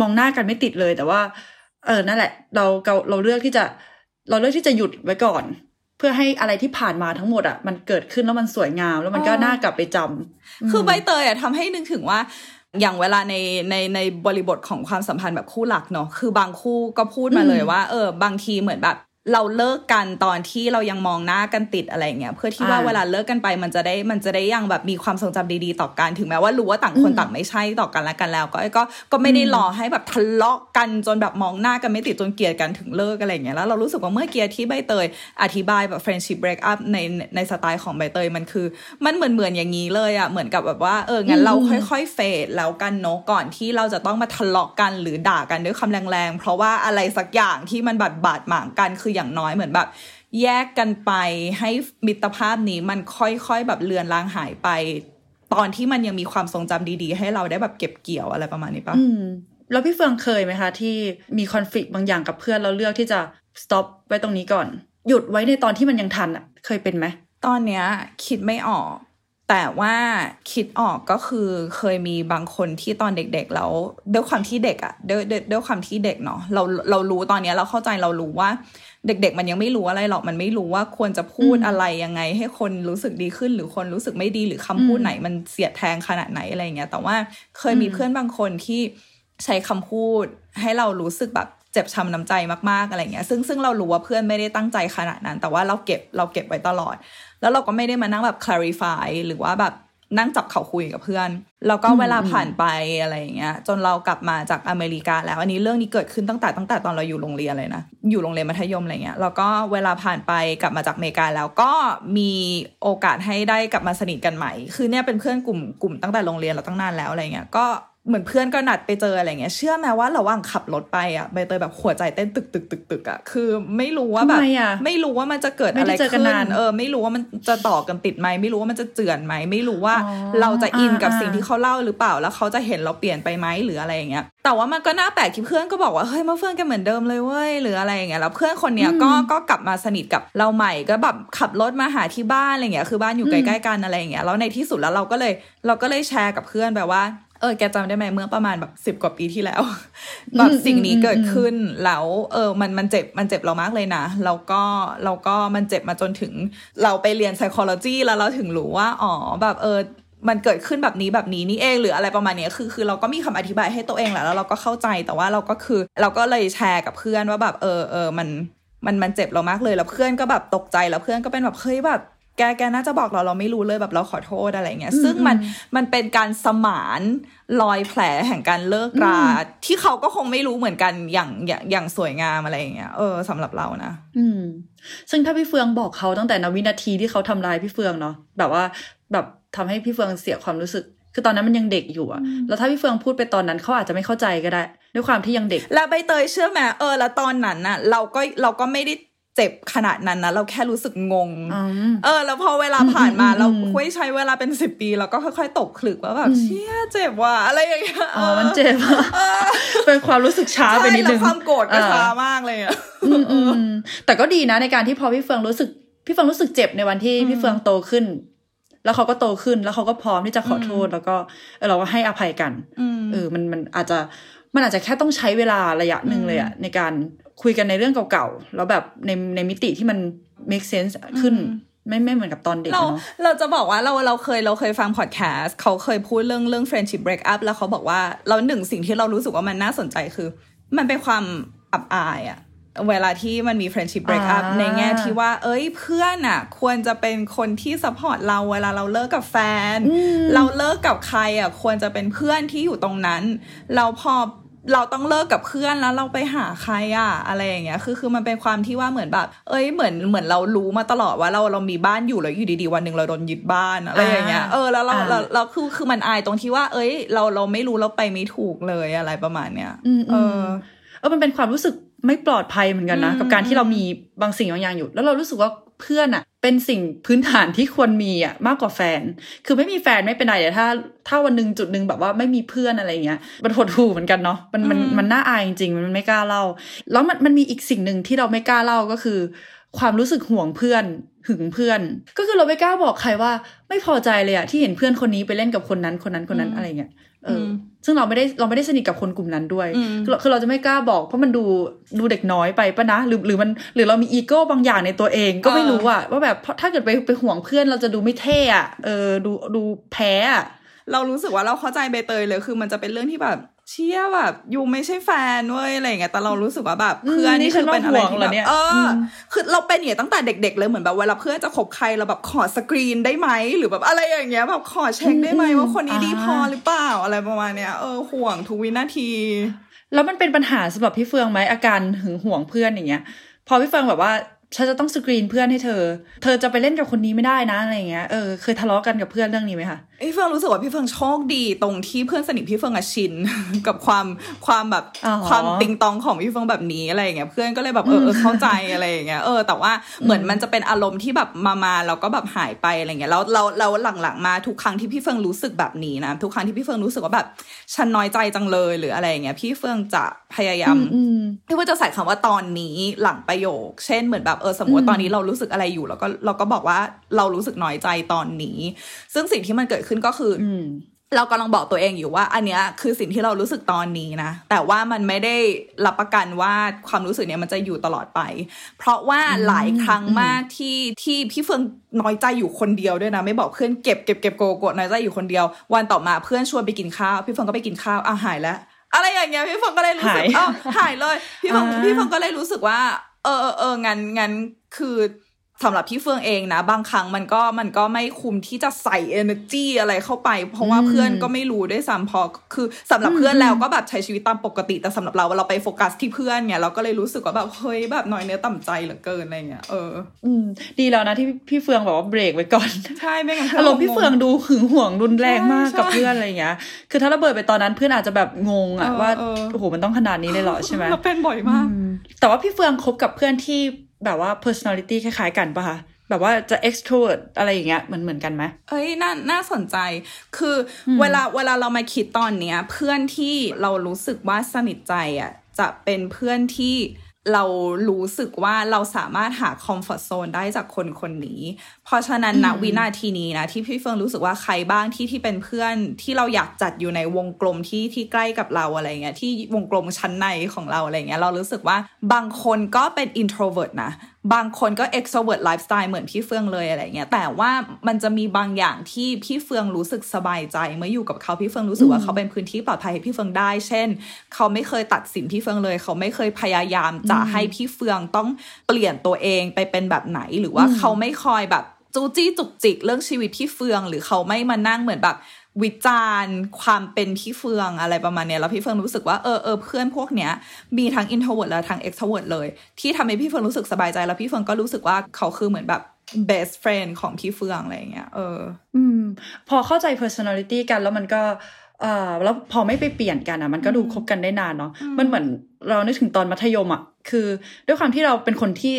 มองหน้ากันไม่ติดเลย แต่ว่า เออนั่นแหละ เราเราเราเลือกที่จะเราเลือกที่จะหยุดไว้ก่อน เพื่อให้อะไรที่ผ่านมาทั้งหมดอะมันเกิดขึ้นแล้วมันสวยงาม แล้วมันก็อ๋อน่ากลับไปจำคือใบเตยอะทำให้นึกถึงว่าอย่างเวลาในในในบริบทของความสัมพันธ์แบบคู่หลักเนาะคือบางคู่ก็พูดมาเลยว่าเออบางทีเหมือนแบบ เราเลิกกันตอนที่เรายังมองหน้ากันติดอะไรเงี้ยเพื่อที่ว่าอ่าเวลาเลิกกันไปมันจะได้มันจะได้ยังแบบมีความทรงจำดีๆต่อกันถึงแม้ว่ารู้ว่าต่างคนต่างไม่ใช่ต่อกันและกันแล้ว ก็ก็ก็ไม่ได้รอให้แบบทะเลาะกันจนแบบมองหน้ากันไม่ติดจนเกลียดกันถึงเลิกอะไรเงี้ยแล้วเรารู้สึกว่าเมื่อกี้ที่ใบเตยอธิบายแบบ friendship break up ในในสไตล์ของใบเตยมันคือ มันเหมือนเหมือนอย่างนี้เลยอะเหมือนกับแบบว่าเอองั้นเราค่อยๆเฟดแล้วกันเนาะก่อนที่เราจะต้องมาทะเลาะกันหรือด่ากันด้วยคำแรงๆ เพราะว่าอะไรสักอย่างที่มันบาดบาดหมางกันคืออย่างน้อยเหมือนแบบ แยกกันไปให้มิตรภาพนี้มันค่อยๆแบบเลือนลางหายไป ตอนที่มันยังมีความทรงจำดีๆ ให้เราได้แบบเก็บเกี่ยวอะไรประมาณนี้ปะอืมแล้วพี่เฟืองเคยไหมคะที่มีคอน FLICT บางอย่างกับเพื่อนแล้วเลือกที่จะ stop ไว้ตรงนี้ก่อน หยุดไว้ในตอนที่มันยังทันอะเคยเป็นไหมตอนเนี้ยคิดไม่ออก แต่ว่าคิดออกก็คือเคยมีบางคนที่ตอนเด็กๆแล้วด้วยความที่เด็กอะด้วยด้วยด้วยความที่เด็กเนาะเราเรารู้ตอนเนี้ยเราเข้าใจเรารู้ว่า เด็ก ๆ มันยังไม่รู้อะไรหรอกมันไม่รู้ว่าควรจะพูดอะไรยังไง ให้คนรู้สึกดีขึ้น หรือคนรู้สึกไม่ดีหรือคำพูดไหนมันเสียดแทงขนาดไหนอะไรเงี้ยแต่ว่าเคยมีเพื่อนบางคนที่ใช้คำพูดให้เรารู้สึกแบบเจ็บช้ำน้ำใจมากๆอะไรเงี้ย ซึ่งซึ่งเรารู้ว่าเพื่อนไม่ได้ตั้งใจขนาดนั้น แต่ว่าเราเก็บเราเก็บไว้ตลอด แล้วเราก็ไม่ได้มานั่งแบบ clarify หรือว่าแบบ นั่งจับเขาคุยกับเพื่อน แล้วก็เวลาผ่านไปอะไรอย่างเงี้ย จนเรากลับมาจากอเมริกา แล้วอันนี้เรื่องนี้เกิดขึ้นตั้งแต่ตั้งแต่ตอนเราอยู่โรงเรียนเลยนะ อยู่โรงเรียนมัธยมอะไรเงี้ย แล้วก็เวลาผ่านไปกลับมาจากอเมริกาแล้วก็มีโอกาสให้ได้กลับมาสนิทกันใหม่ คือเนี่ยเป็นเพื่อนกลุ่มกลุ่มตั้งแต่โรงเรียนเราตั้งนานแล้วอะไรเงี้ย ก็ เหมือนเพื่อนก็นัดไปเจออะไรเงี้ยเชื่อไหมว่าระหว่างขับรถไปอะใบเตยแบบหัวใจเต้นตึกตึกตึกตึกอะคือไม่รู้ว่าแบบทำไมอะไม่รู้ว่ามันจะเกิดไม่อะไรได้เจอกันขึ้นนานเออ ไม่รู้ว่ามันจะต่อกันติดไหมไม่รู้ว่ามันจะเจือนไหมไม่รู้ว่าอ๋อเราจะอินกับอ่าสิ่งที่เขาเล่าหรือเปล่า แล้วเขาจะเห็นเราเปลี่ยนไปไหมหรืออะไรอย่างเงี้ยแต่ว่ามันก็น่าแปลกที่เพื่อนก็บอกว่าเฮ้ยมาเพื่อนกันเหมือนเดิมเลยเว้ยหรืออะไรอย่างเงี้ยแล้วเพื่อนคนเนี้ยก็ก็กลับมาสนิทกับเราใหม่ก็แบบขับรถมาหาที่บ้านอะไรเงี้ยคือบ้านอยู่ใกล้ๆกันอะไรอย่างเงี้ยแล้วในที่สุดแล้วเราก็เลยเราก็เลยแชร์กับเพื่อนแบบว่าเออแกจำได้ไหมเมื่อประมาณแบบสิบ10กว่าปีที่แล้วแบบสิ่งนี้เกิดขึ้นแล้วเออมันมันเจ็บมันเจ็บเรามากเลยนะแล้วก็เราก็มันเจ็บมาจนถึง เราไปเรียน psychology แล้วเราถึงรู้ว่าอ๋อแบบเออมันเกิดขึ้นแบบนี้แบบนี้นี่เองหรืออะไรประมาณเนี้ยคือคือเราก็มีคำอธิบายให้ตัวเองแหละแล้วเราก็เข้าใจแต่ว่าเราก็คือ เราก็เลยแชร์กับเพื่อนว่าแบบเออเออมันมันมันเจ็บเรามากเลยแล้วเพื่อนก็แบบตกใจแล้วเพื่อนก็เป็นแบบเฮ้ยแบบ แกแกน่าจะบอกเราเราไม่รู้เลยแบบเราขอโทษอะไรเงี้ย ซึ่งมันมันเป็นการสมานรอยแผลแห่งการเลิกราที่เขาก็คงไม่รู้เหมือนกันอย่างอย่างอย่างสวยงามอะไรอย่างเงี้ยเออสำหรับเรานะ อืม ซึ่งถ้าพี่เฟืองบอกเขาตั้งแต่นวินาทีที่เขาทำร้ายพี่เฟืองเนาะแบบว่าแบบทำให้พี่เฟืองเสียความรู้สึก คือตอนนั้นมันยังเด็กอยู่อะแล้วถ้าพี่เฟืองพูดไปตอนนั้นเขาอาจจะไม่เข้าใจก็ได้ ด้วยความที่ยังเด็ก แล้วใบเตยเชื่อไหมเออ แล้วตอนนั้นน่ะ เราก็เราก็ไม่ได้ เจ็บขนาดนั้นนะเราแค่รู้สึกงงอืมเออ แล้วพอเวลาผ่านมาอืมเราอืมคุยใช้เวลาเป็นสิบปีเราก็ค่อย ๆ ตกผลึกว่าแบบเชี่ยเจ็บว่ะอะไรอย่างเงี้ยอ๋อมันเจ็บอะเป็นความรู้สึกช้าไปนิดนึงใช่แล้วความโกรธก็เออช้ามากเลยอะอืมอืมแต่ก็ดีนะในการที่พอพี่เฟืองรู้สึกพี่เฟืองรู้สึกเจ็บในวันที่พี่เฟืองโตขึ้น แล้วเขาก็โตขึ้นแล้วเขาก็พร้อมที่จะขอโทษ แล้วก็เออเราก็ให้อภัยกันเออมันมันอาจจะ มันอาจจะแค่ต้องใช้เวลาระยะหนึ่งเลยอะในการคุยกันในเรื่องเก่าๆ แล้วแบบในในมิติที่มัน make sense ขึ้นไม่ไม่เหมือนกับตอนเด็กเราอะเนาะเราจะบอกว่าเราเราเคยเราเคยฟังพอดแคสต์เขาเคยพูดเรื่องเรื่อง friendship break up แล้วเขาบอกว่าเราหนึ่งสิ่งที่เรารู้สึกว่ามันน่าสนใจคือ มันเป็นความอับอายอะเวลาที่มันมี friendship break up อ่าในแง่ที่ว่า เอ้ยเพื่อนอะควรจะเป็นคนที่ support เราเวลาเราเลิกกับแฟน เราเลิกกับใครอะควรจะเป็นเพื่อนที่อยู่ตรงนั้น เราพอ เราต้องเลิกกับเพื่อนแล้วเราไปหาใครอะอะไรอย่างเงี้ยคือคือมันเป็นความที่ว่าเหมือนแบบ เอ้ยเหมือนเหมือนเรารู้มาตลอดว่าเราเรามีบ้านอยู่แล้วอยู่ดีๆวันหนึ่งเราโดนยึดบ้านอะไรอย่างเงี้ยเออแล้วเราอ่าเราเราคือคือมันอายตรงที่ว่า เอ้ย เราเราไม่รู้เราไปไม่ถูกเลยอะไรประมาณเนี้ยอืมเออืมอเออมันเป็นความรู้สึกไม่ปลอดภัยเหมือนกันนะอืมกับการที่เรามีบางสิ่งบางอย่างอยู่ แล้วเรารู้สึกว่า เพื่อนอะเป็นสิ่งพื้นฐานที่ควรมีอะมากกว่าแฟน คือไม่มีแฟนไม่เป็นไรแต่ถ้า ถ้าวันหนึ่งจุดหนึ่งแบบว่าไม่มีเพื่อนอะไรเงี้ยมันหดหู่เหมือนกันเนาะมันมันมันน่าอายจริงๆมันไม่กล้าเล่า แล้วมันมันมีอีกสิ่งหนึ่งที่เราไม่กล้าเล่าก็คือ ความรู้สึกห่วงเพื่อนหึงเพื่อน ก็คือเราไม่กล้าบอกใครว่า ไม่พอใจเลยอะที่เห็นเพื่อนคนนี้ไปเล่นกับคนนั้นคนนั้นคนนั้นอะไรเงี้ยเอออมซึ่งเราไม่ได้เราไม่ได้สนิทกับคนกลุ่มนั้นด้วยอืมคือเราคือเราจะไม่กล้าบอกเพราะมันดูดูเด็กน้อยไปปะนะหรือหรือมันหรือเรามีอีโก้บางอย่างในตัวเองก็ไม่รู้อะว่าแบบเพราะถ้าเกิดไปไปห่วงเพื่อนเราจะดูไม่เท่อะเออดูดูแพ้อะเรารู้สึกว่าเราเข้าใจใบเตยเลยคือมันจะเป็นเรื่องที่แบบ เชี่ยแบบยูไม่ใช่แฟนเว้ยอะไรอย่างเงี้ยแต่เรารู้สึกว่าแบบเพื่อนนี่คือเป็นอะไรที่แบบเอออคือเราเป็นอย่างนี้ตั้งแต่เด็ก ๆ เลยเหมือนแบบเวลาเพื่อนจะคบใครเราแบบขอสกรีนได้ไหมหรือแบบอะไรอย่างเงี้ยแบบขอเช็คได้ไหมว่าคนนี้ดีพอหรือเปล่าอะไรประมาณเนี้ยเออห่วงทุกวินาที แล้วมันเป็นปัญหาสำหรับพี่เฟืองไหมอาการหึงหวงเพื่อนอย่างเงี้ย พอพี่เฟืองแบบว่า ฉันจะต้องสกรีนเพื่อนให้เธอ เธอจะไปเล่นกับคนนี้ไม่ได้นะอะไรอย่างเงี้ย เออเคยทะเลาะกันกับเพื่อนเรื่องนี้ไหมคะพี่เฟืองรู้สึกว่าพี่เฟืองโชคดีตรงที่เพื่อนสนิทพี่เฟืองอะชิน กับความความแบบอ๋อความติงตองของพี่เฟืองแบบนี้อะไรอย่างเงี้ยเพื่อนก็เลยแบบเออเออเข้าใจอะไรอย่างเงี้ยเออแต่ว่าเหมือนมันจะเป็นอารมณ์ที่แบบมามาแล้วก็แบบหายไปอะไรเงี้ยแล้วเราเราหลังๆมาทุกครั้งที่พี่เฟืองรู้สึกแบบนี้นะทุกครั้งที่พี่เฟืองรู้สึกว่าแบบฉันน้อยใจจังเลยหรืออะไรอย่างเงี้ยพี่เฟืองจะพยายามอืมพี่ว่าจะใส่คำว่าตอนนี้หลังประโยค เช่นเหมือนแบบแบบเออสมมติว่าตอนนี้เรารู้สึกอะไรอยู่แล้วก็เราก็บอกว่าเรารู้สึกน้อยใจตอนนี้ ซึ่งสิ่งที่มันเกิดขึ้นก็คืออเรากำลังบอกตัวเองอยู่ว่า อันเนี้ยคือสิ่งที่เรารู้สึกตอนนี้นะ แต่ว่ามันไม่ได้รับประกันว่าความรู้สึกเนี้ยมันจะอยู่ตลอดไป เพราะว่าหลายครั้งมากที่ที่พี่เฟืองน้อยใจอยู่คนเดียวด้วยนะ ไม่บอกเพื่อนเก็บเก็บเก็บโกโก้น้อยใจอยู่คนเดียว วันต่อมาเพื่อนชวนไปกินข้าวพี่เฟืองก็ไปกินข้าวอะหายแล้วอะไรอย่างเงี้ยพี่เฟืองก็เลยรู้สึกเออหายเลย พี่เฟืองพี่เฟืองก็เลยรู้สึกว่า เออเออเอองั้นงั้นคือ สำหรับพี่เฟืองเองนะ บางครั้งมันก็มันก็ไม่คุ้มที่จะใส่ energy อะไรเข้าไป เพราะว่าเพื่อนก็ไม่รู้ด้วยซ้ำพอคือสำหรับเพื่อนแล้วก็แบบใช้ชีวิตตามปกติ แต่สำหรับเราเราไปโฟกัสที่เพื่อนเนี่ยเราก็เลยรู้สึกว่าแบบเฮ้ยแบบน้อยเนื้อต่ำใจเหลือเกินอะไรเงี้ยเอออืมดีแล้วนะที่พี่เฟืองแบบว่าเบรกไว้ก่อนใช่ไม่งั้นอารมณ์พี่เฟืองดูหึงหวงรุนแรงมากกับเพื่อนอะไรเงี้ยคือถ้าระเบิดไปตอนนั้นเพื่อนอาจจะแบบงงอะว่าโอ้โหมันต้องขนาดนี้เลยเหรอใช่ไหมเราเป็นบ่อยมาก แต่ว่าพี่เฟืองคบกับเพื่อนที่ แบบว่า personality คล้ายๆกันปะคะแบบว่าจะ extrovert อะไรอย่างเงี้ยเหมือนเหมือนกันไหมเอ้ยน่าน่าสนใจ คือเวลาเวลาเรามาคิดตอนเนี้ย เพื่อนที่เรารู้สึกว่าสนิทใจอะจะเป็นเพื่อนที่ เรารู้สึกว่าเราสามารถหาคอมฟอร์ทโซนได้จากคนคนนี้ เพราะฉะนั้นณวินาทีนี้นะ ที่พี่เฟิงรู้สึกว่าใครบ้างที่ที่เป็นเพื่อนที่เราอยากจัดอยู่ในวงกลมที่ที่ใกล้กับเราอะไรเงี้ยที่วงกลมชั้นในของเราอะไรเงี้ยเรารู้สึกว่าบางคนก็เป็น introvert นะ บางคนก็ extrovert lifestyle เหมือนพี่เฟืองเลยอะไรเงี้ย แต่ว่ามันจะมีบางอย่างที่พี่เฟืองรู้สึกสบายใจ เมื่ออยู่กับเขาพี่เฟืองรู้สึกว่าเขาเป็นพื้นที่ปลอดภัยให้พี่เฟืองได้ เช่น เขาไม่เคยตัดสินพี่เฟืองเลย เขาไม่เคยพยายามจะให้พี่เฟืองต้องเปลี่ยนตัวเองไปเป็นแบบไหน หรือว่าเขาไม่คอยแบบจู้จี้จุกจิกเรื่องชีวิตพี่เฟือง หรือเขาไม่มานั่งเหมือนแบบ วิจารณ์ความเป็นพี่เฟืองอะไรประมาณเนี้ยแล้วพี่เฟืองรู้สึกว่าเออเออเพื่อนพวกเนี้ยมีทั้ง introvert และทั้ง extrovert เลย ที่ทำให้พี่เฟืองรู้สึกสบายใจแล้วพี่เฟืองก็รู้สึกว่าเขาคือเหมือนแบบ best friend ของพี่เฟืองอะไรเงี้ยเออ อืม พอเข้าใจ personality กันแล้วมันก็เอ่อแล้วพอไม่ไปเปลี่ยนกันอะ มันก็ดูคบกันได้นานเนาะมันเหมือนเรานึกถึงตอนมัธยมอะคือ ด้วยความที่เราเป็นคนที่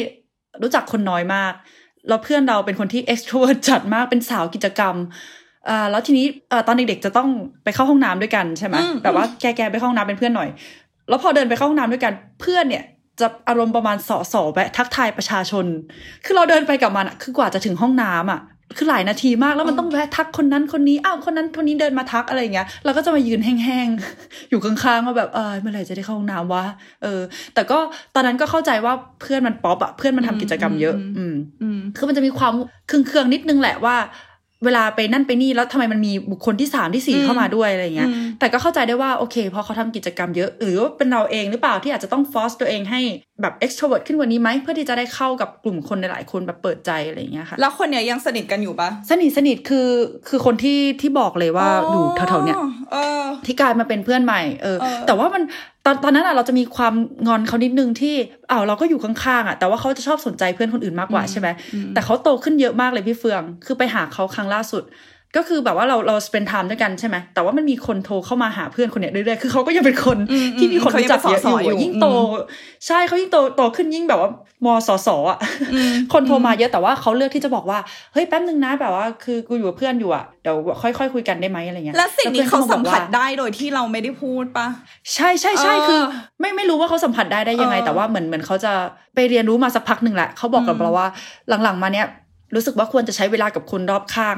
รู้จักคนน้อยมากแล้วเพื่อนเราเป็นคนที่ extrovert จัดมากเป็นสาวกิจกรรมอ่า แล้วทีนี้เอ่อตอนเด็กๆจะต้องไปเข้าห้องน้ำด้วยกันใช่ไหมแบบว่าแกแกไปเข้าห้องน้ำเป็นเพื่อนหน่อย แล้วพอเดินไปเข้าห้องน้ำด้วยกันเพื่อนเนี่ยจะอารมณ์ประมาณสอสอแวะทักทายประชาชน คือเราเดินไปกับมันอะคือกว่าจะถึงห้องน้ำอะ คือหลายนาทีมากแล้วมันต้องแวะทักคนนั้นคนนี้อ้าวคนนั้นคนนี้เดินมาทักอะไรเงี้ยเราก็จะมายืนแห้งๆอยู่ข้างๆว่าแบบเออเมื่อไหร่จะได้เข้าห้องน้ำวะเออ แต่ก็ตอนนั้นก็เข้าใจว่าเพื่อนมันป๊อปอะเพื่อนมันทำกิจกรรมเยอะ อืมคือมันจะมีความเคืองๆนิดนึงแหละว่า เวลาไปนั่นไปนี่แล้วทำไมมันมีบุคคลที่สามที่สี่เข้ามาด้วยอะไรเงี้ย แต่ก็เข้าใจได้ว่าโอเคพอเขาทำกิจกรรมเยอะ หรือว่าเป็นเราเองหรือเปล่าที่อาจจะต้องฟอสตัวเองให้แบบ extrovert ขึ้นกว่านี้ไหมเพื่อที่จะได้เข้ากับกลุ่มคนหลายๆคนแบบเปิดใจอะไรเงี้ยค่ะ แล้วคนเนี้ยยังสนิทกันอยู่ปะสนิทสนิทคือคือคนที่ที่บอกเลยว่าอยู่แถวๆเนี้ยเออที่กลายมาเป็นเพื่อนใหม่เออเออแต่ว่ามันตอนตอนนั้นอะเราจะมีความงอนเขานิดนึงที่อ้าวเราก็อยู่ข้างๆอะแต่ว่าเขาจะชอบสนใจเพื่อนคนอื่นมากกว่าใช่ไหมแต่เขาโตขึ้นเยอะมากเลยพี่เฟือง คือไปหาเขาครั้งล่าสุด ก็คือแบบว่าเราเรา spend time ด้วยกันใช่ไหมแต่ว่ามันมีคนโทรเข้ามาหาเพื่อนคนเนี้ยเรื่อยๆคือเขาก็ยังเป็นคนที่มีคนรู้จักเยอะอยู่อะยิ่งโต ใช่เขายิ่งโตโตขึ้นยิ่งแบบว่ามสสอะคนโทรมาเยอะแต่ว่าเขาเลือกที่จะบอกว่าเฮ้ยแป๊บนึงนะแบบว่าคือกูอยู่กับเพื่อนอยู่อะเดี๋ยวค่อยๆคุยกันได้ไหมอะไรเงี้ยแล้วสิ่งนี้พื่เขาอนก็สัมผัสบอกว่ได้โดยที่เราไม่ได้พูดปะใช่ใช่ใช่เออคือ ไม่ไม่รู้ว่าเขาสัมผัสได้ได้ยังไงเออแต่ว่าเหมือนเหมือนเขาจะไปเรียนรู้มาสักพักหนึ่งแหละเขาบอกกับเราว่าหลังๆมาเนี้ยรู้สึกว่าควรจะใช้เวลากับคนรอบข้าง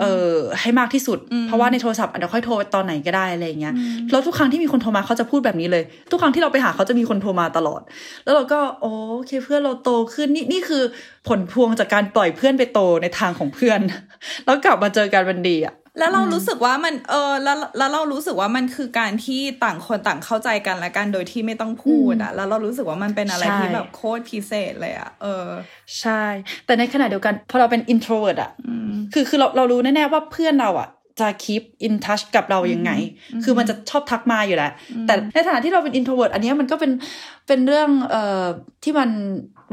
เออให้มากที่สุด เพราะว่าในโทรศัพท์อาจจะค่อยโทรตอนไหนก็ได้อะไรอย่างเงี้ยแล้วทุกครั้งที่มีคนโทรมาเขาจะพูดแบบนี้เลย ทุกครั้งที่เราไปหาเขาจะมีคนโทรมาตลอด แล้วเราก็โอเคเพื่อนเราโตขึ้นนี่นี่คือผลพวงจากการปล่อยเพื่อนไปโตในทางของเพื่อน แล้วกลับมาเจอกันวันดีอะ แล้วเรารู้สึกว่ามันเออแล้วแล้วเรารู้สึกว่ามันคือการที่ต่างคนต่างเข้าใจกันและกันโดยที่ไม่ต้องพูดอะแล้วเรารู้สึกว่ามันเป็นอะไรใช่ที่แบบโคตรพิเศษเลยอะเออ ใช่ แต่ในขณะเดียวกันพอเราเป็น introvert อะคือคือเราเรารู้แน่ๆว่าเพื่อนเราอะ จะ keep in touch กับเรายังไง คือมันจะชอบทักมาอยู่แล้วแต่ในฐานะที่เราเป็น introvert อันเนี้ยมันก็เป็น เป็นเรื่องเอ่อที่มัน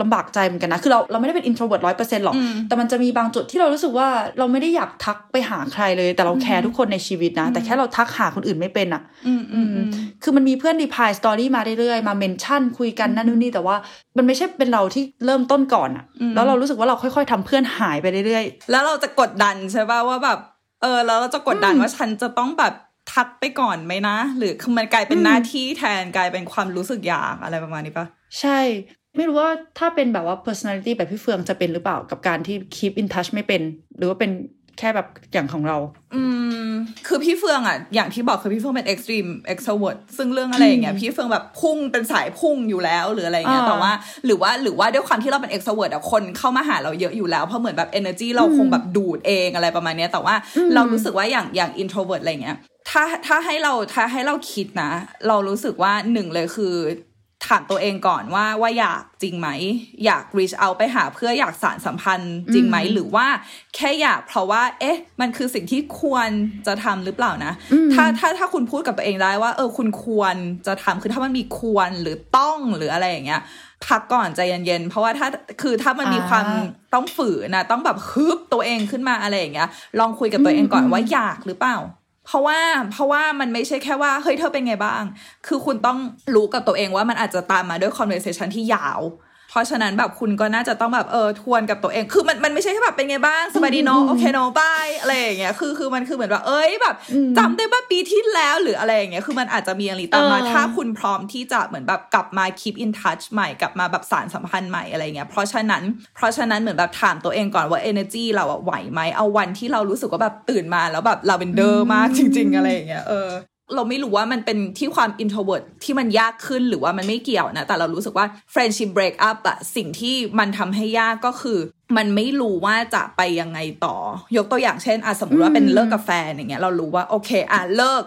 ลำบากใจเหมือนกันนะ คือเราเราไม่ได้เป็น introvert ร้อยเปอร์เซ็นต์หรอก แต่มันจะมีบางจุดที่เรารู้สึกว่าเราไม่ได้อยากทักไปหาใครเลย แต่เราแคร์ทุกคนในชีวิตนะ แต่แค่เราทักหาคนอื่นไม่เป็นอะอืมอืมอืมคือมันมีเพื่อนรีพายสตอรี่มาเรื่อยๆ มาเมนชั่นคุยกันนั่นนู่นนี่ แต่ว่ามันไม่ใช่เป็นเราที่เริ่มต้นก่อนอะแล้วเรารู้สึกว่าเราค่อย ๆทำเพื่อนหายไปเรื่อยแล้วเราจะกดดันใช่ป่ะว่าแบบ เออแล้วเราจะกดดันว่าฉันจะต้องแบบทักไปก่อนไหมนะ หรือคือมันกลายเป็นหน้าที่แทนกลายเป็นความรู้สึกอยากอะไรประมาณนี้ปะๆใช่ ไม่รู้ว่าถ้าเป็นแบบว่า personality แบบพี่เฟืองจะเป็นหรือเปล่ากับการที่ keep in touch ไม่เป็น หรือว่าเป็น แค่แบบอย่างของเรา อืม คือพี่เฟืองอะ อย่างที่บอกคือพี่เฟืองเป็น extreme extrovert ซึ่งเรื่องอะไรอย่างเงี้ย พี่เฟืองแบบพุ่งเป็นสายพุ่งอยู่แล้วหรืออะไรเงี้ยอ่าแต่ว่า หรือว่าหรือว่าด้วยความที่เราเป็น extrovert อะคนเข้ามาหาเราเยอะอยู่แล้ว เพราะเหมือนแบบ energy เราคงแบบดูดเองอะไรประมาณเนี้ย แต่ว่าเรารู้สึกว่าอย่างอย่าง introvert อะไรเงี้ย ถ้าถ้าให้เราถ้าให้เราคิดนะ เรารู้สึกว่าหนึ่งเลยคือ ถามตัวเองก่อนว่าว่าอยากจริงไหม อยาก reach out ไปหาเพื่ออยากสารสัมพันธ์จริงไหม หรือว่าแค่อยากเพราะว่า เอ๊ะ มันคือสิ่งที่ควรจะทำหรือเปล่านะ ถ้าถ้าถ้าคุณพูดกับตัวเองได้ว่า เออคุณควรจะทำคือถ้ามันมีควรหรือต้องหรืออะไรอย่างเงี้ยพักก่อนใจเย็นๆ เพราะว่าถ้าคือถ้ามันมีอ่าความต้องฝืนนะต้องแบบฮึบตัวเองขึ้นมาอะไรอย่างเงี้ยลองคุยกับตัวเองก่อนว่าอยากหรือเปล่า เพราะว่าเพราะว่ามันไม่ใช่แค่ว่าเฮ้ยเธอเป็นไงบ้าง คือคุณต้องรู้กับตัวเองว่ามันอาจจะตามมาด้วย conversation ที่ยาว เพราะฉะนั้นแบบคุณก็น่าจะต้องแบบเออทวนกับตัวเอง คือมันมันไม่ใช่แค่แบบเป็นไงบ้างสบายดีเนาะโอเคเนาะ bye อะไรอย่างเงี้ยคือคือมันคือเหมือนแบบเอ้ยแบบจำได้ว่าปีที่แล้วหรืออะไรอย่างเงี้ยคือมันอาจจะมีอะไรตามมาเออถ้าคุณพร้อมที่จะเหมือนแบบกลับมา keep in touch ใหม่กลับมาแบบสานสัมพันธ์ใหม่อะไรเงี้ยเพราะฉะนั้น เพราะฉะนั้นเหมือนแบบถามตัวเองก่อนว่า energy เราอะไหวไหมเอาวันที่เรารู้สึกว่าแบบตื่นมาแล้วแบบเราเป็นเดอร์มากจริง ๆ อะไรอย่างเงี้ยเออ เราไม่รู้ว่ามันเป็นที่ความ introvert ที่มันยากขึ้นหรือว่ามันไม่เกี่ยวนะ แต่เรารู้สึกว่า friendship break up อะสิ่งที่มันทำให้ยากก็คือ มันไม่รู้ว่าจะไปยังไงต่อ ยกตัวอย่างเช่นอะสมมติว่าเป็นเลิกกับแฟนอย่างเงี้ยเรารู้ว่าโอเคอะเลิก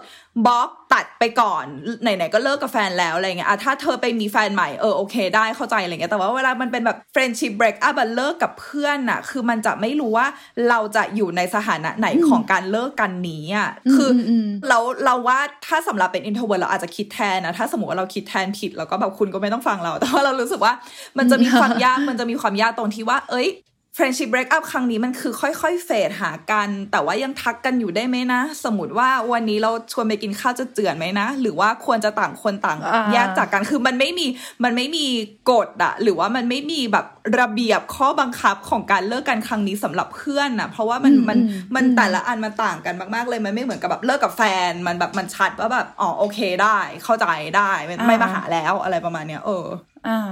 บล็อกตัดไปก่อนไหนๆก็เลิกกับแฟนแล้วอะไรเงี้ยอะถ้าเธอไปมีแฟนใหม่เออโอเคได้เข้าใจอะไรเงี้ยแต่ว่าเวลามันเป็นแบบ friendship break up อะเลิกกับเพื่อนอะคือมันจะไม่รู้ว่าเราจะอยู่ในสถานะไหนของการเลิกกันนี้อะคืออมเราเราว่าถ้าสำหรับเป็น introvert เราอาจจะคิดแทนนะถ้าสมมติว่าเราคิดแทนผิดแล้วก็แบบคุณก็ไม่ต้องฟังเรา แต่ว่าเรารู้สึกว่ามันจะมีความยากมันจะมีความยากตรงที่ว่า เอ้ย friendship break up ครั้งนี้มันคือค่อยๆเฟดหากัน แต่ว่ายังทักกันอยู่ได้ไหมนะ สมมติว่าวันนี้เราชวนไปกินข้าวจะเจือนไหมนะ หรือว่าควรจะต่างคนต่างอ่าแยกจากกันคือมันไม่มีมันไม่มีกฎอะหรือว่ามันไม่มีแบบระเบียบข้อบังคับของการเลิกกันครั้งนี้สำหรับเพื่อนอะเพราะว่ามันมันมันแต่ละอันมันต่างกันมากๆเลยมันไม่เหมือนกับแบบเลิกกับแฟนมันแบบมันชัดว่าแบบอ๋อโอเคได้ เข้าใจได้ไม่ไม่มาหาแล้วอะไรประมาณเนี้ยเอออ่า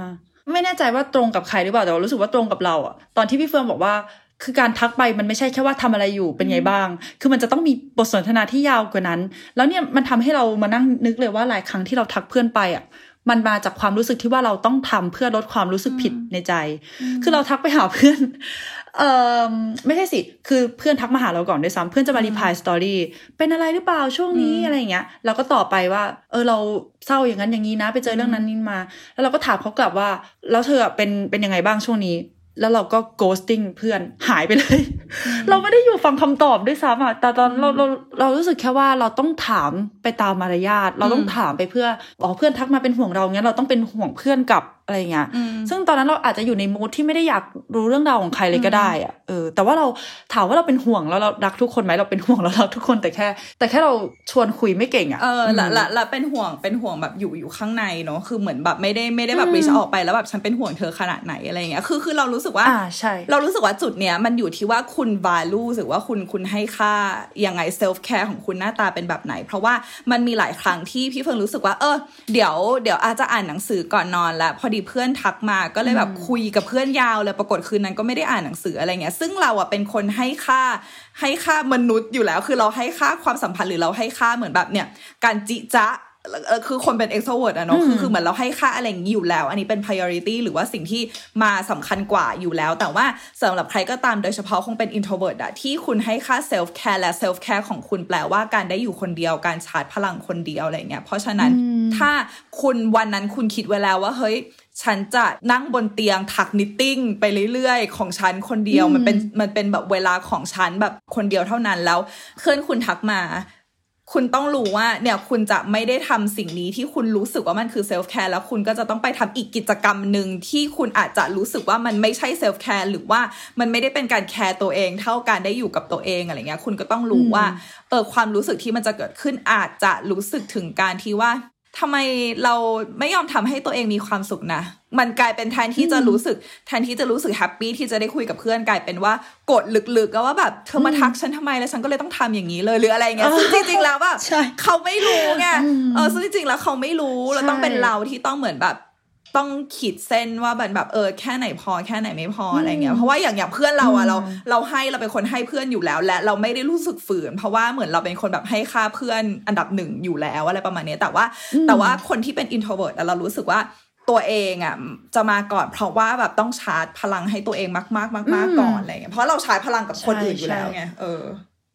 ไม่แน่ใจว่าตรงกับใครหรือเปล่าแต่ว่ารู้สึกว่าตรงกับเราอะตอนที่พี่เฟืองบอกว่าคือการทักไปมันไม่ใช่แค่ว่าทำอะไรอยู่เป็นไงบ้าง คือมันจะต้องมีบทสนทนาที่ยาวกว่านั้น แล้วเนี่ยมันทำให้เรามานั่งนึกเลยว่าหลายครั้งที่เราทักเพื่อนไปอะ มันมาจากความรู้สึกที่ว่าเราต้องทำเพื่อลดความรู้สึกผิดในใจ คือเราทักไปหาเพื่อน เออไม่ใช่สิ คือเพื่อนทักมาหาเราก่อนด้วยซ้ำเพื่อนจะมารีพายสตอรี่ เป็นอะไรหรือเปล่าช่วงนี้อะไรอย่างเงี้ย เราก็ตอบไปว่า เออเราเศร้าอย่างนั้นอย่างนี้นะ ไปเจอเรื่องนั้นนี่มา แล้วเราก็ถามเขากลับว่า แล้วเธอเป็นเป็นยังไงบ้างช่วงนี้ แล้วเราก็ ghosting เพื่อนหายไปเลย เราไม่ได้อยู่ฟังคำตอบด้วยซ้ำอะแต่ตอนเราเราเรารู้สึกแค่ว่าเราต้องถามไปตามมารยาทเราต้องถามไปเพื่อบอกเพื่อนทักมาเป็นห่วงเรางั้นเราต้องเป็นห่วงเพื่อนกลับอะไรอย่างเงี้ย ซึ่งตอนนั้นเราอาจจะอยู่ในมูทที่ไม่ได้อยากรู้เรื่องราวของใครเลยก็ได้อะเออ แต่ว่าเราถามว่าเราเป็นห่วงแล้วเรารักทุกคนไหมเราเป็นห่วงแล้วรักทุกคนแต่แค่ แต่แค่เราชวนคุยไม่เก่งอะเออละละละเป็นห่วงเป็นห่วงแบบอยู่อยู่ข้างในเนอะคือเหมือนแบบไม่ได้ไม่ได้แบบรีชออกไปแล้วแบบฉันเป็นห่วงเธอขนาดไหนอะไรอย่างเงี้ย คือคือเรารู้สึกว่าอ่าใช่ เรารู้สึกว่าจุดเนี้ยมันอยู่ที่ว่าคุณ value หรือว่าคุณคุณให้ค่ายังไง self care ของคุณหน้าตาเป็นแบบไหน เพราะว่ามันมีหลายครั้งที่พี่เฟิงรู้สึกว่า เออ เดี๋ยวเดี๋ยวอาจจะอ่านหนังสือก่อนนอนแล้วพอดีเพื่อนทักมาก็เลยแบบคุยกับเพื่อนยาวเลยปรากฏคืนนั้นก็ไม่ได้อ่านหนังสืออะไรเงี้ย ซึ่งเราอะเป็นคนให้ค่าให้ค่ามนุษย์อยู่แล้ว คือเราให้ค่าความสัมพันธ์หรือเราให้ค่าเหมือนแบบเนี่ยการจิจะเออคือคนเป็น extrovert อะเนาะคือคือเหมือนเราให้ค่าอะไรอย่างนี้อยู่แล้ว อันนี้เป็น priority หรือว่าสิ่งที่มาสำคัญกว่าอยู่แล้ว แต่ว่าสำหรับใครก็ตามโดยเฉพาะคงเป็น introvert อะที่คุณให้ค่า self care และ self care ของคุณแปลว่าการได้อยู่คนเดียวการชาร์จพลังคนเดียวอะไรเงี้ยเพราะฉะนั้นถ้าคุณวันนั้นคุณคิดไว้แล้วว่าเฮ้ย ฉันจะนั่งบนเตียงถัก knitting ไปเรื่อยๆ ของฉันคนเดียวมันเป็นมันเป็นแบบเวลาของฉันแบบคนเดียวเท่านั้นแล้วเพื่อนคุณทักมา คุณต้องรู้ว่าเนี่ยคุณจะไม่ได้ทำสิ่งนี้ที่คุณรู้สึกว่ามันคือ self-care แล้วคุณก็จะต้องไปทำอีกกิจกรรมหนึ่งที่คุณอาจจะรู้สึกว่ามันไม่ใช่ self-care หรือว่ามันไม่ได้เป็นการแคร์ตัวเอง เท่าการได้อยู่กับตัวเองอะไรเงี้ยคุณก็ต้องรู้ว่าเออความรู้สึกที่มันจะเกิดขึ้นอาจจะรู้สึกถึงการที่ว่า ทำไมเราไม่ยอมทำให้ตัวเองมีความสุขนะ มันกลายเป็นแทนที่จะรู้สึกแทนที่จะรู้สึกแฮปปี้ที่จะได้คุยกับเพื่อนกลายเป็นว่ากดลึกๆก็ว่าแบบเธอมาทักฉันทำไมแล้วฉันก็เลยต้องทำอย่างนี้เลยหรืออะไรเงี้ยซึ่งจริงๆแล้วแบบใช่เขาไม่รู้ไงเออซึ่งจริงๆแล้วเขาไม่รู้แล้วต้องเป็นเราที่ต้องเหมือนแบบ ต้องขีดเส้นว่าแบบแบบเออแค่ไหนพอแค่ไหนไม่พออะไรเงี้ยเพราะว่าอย่างอย่างเพื่อนเราอะเราเราให้เราเป็นคนให้เพื่อนอยู่แล้ว และเราไม่ได้รู้สึกฝืน เพราะว่าเหมือนเราเป็นคนแบบให้ค่าเพื่อนอันดับหนึ่งอยู่แล้วอะไรประมาณนี้แต่ว่าแต่ว่าคนที่เป็น introvert เรารู้สึกว่าตัวเองอะจะมาก่อนเพราะว่าแบบต้องชาร์จพลังให้ตัวเองมาก ๆ มาก ๆ ก่อนอะไรเงี้ยเพราะเราชาร์จพลังกับคนอื่นอยู่แล้วไงเออ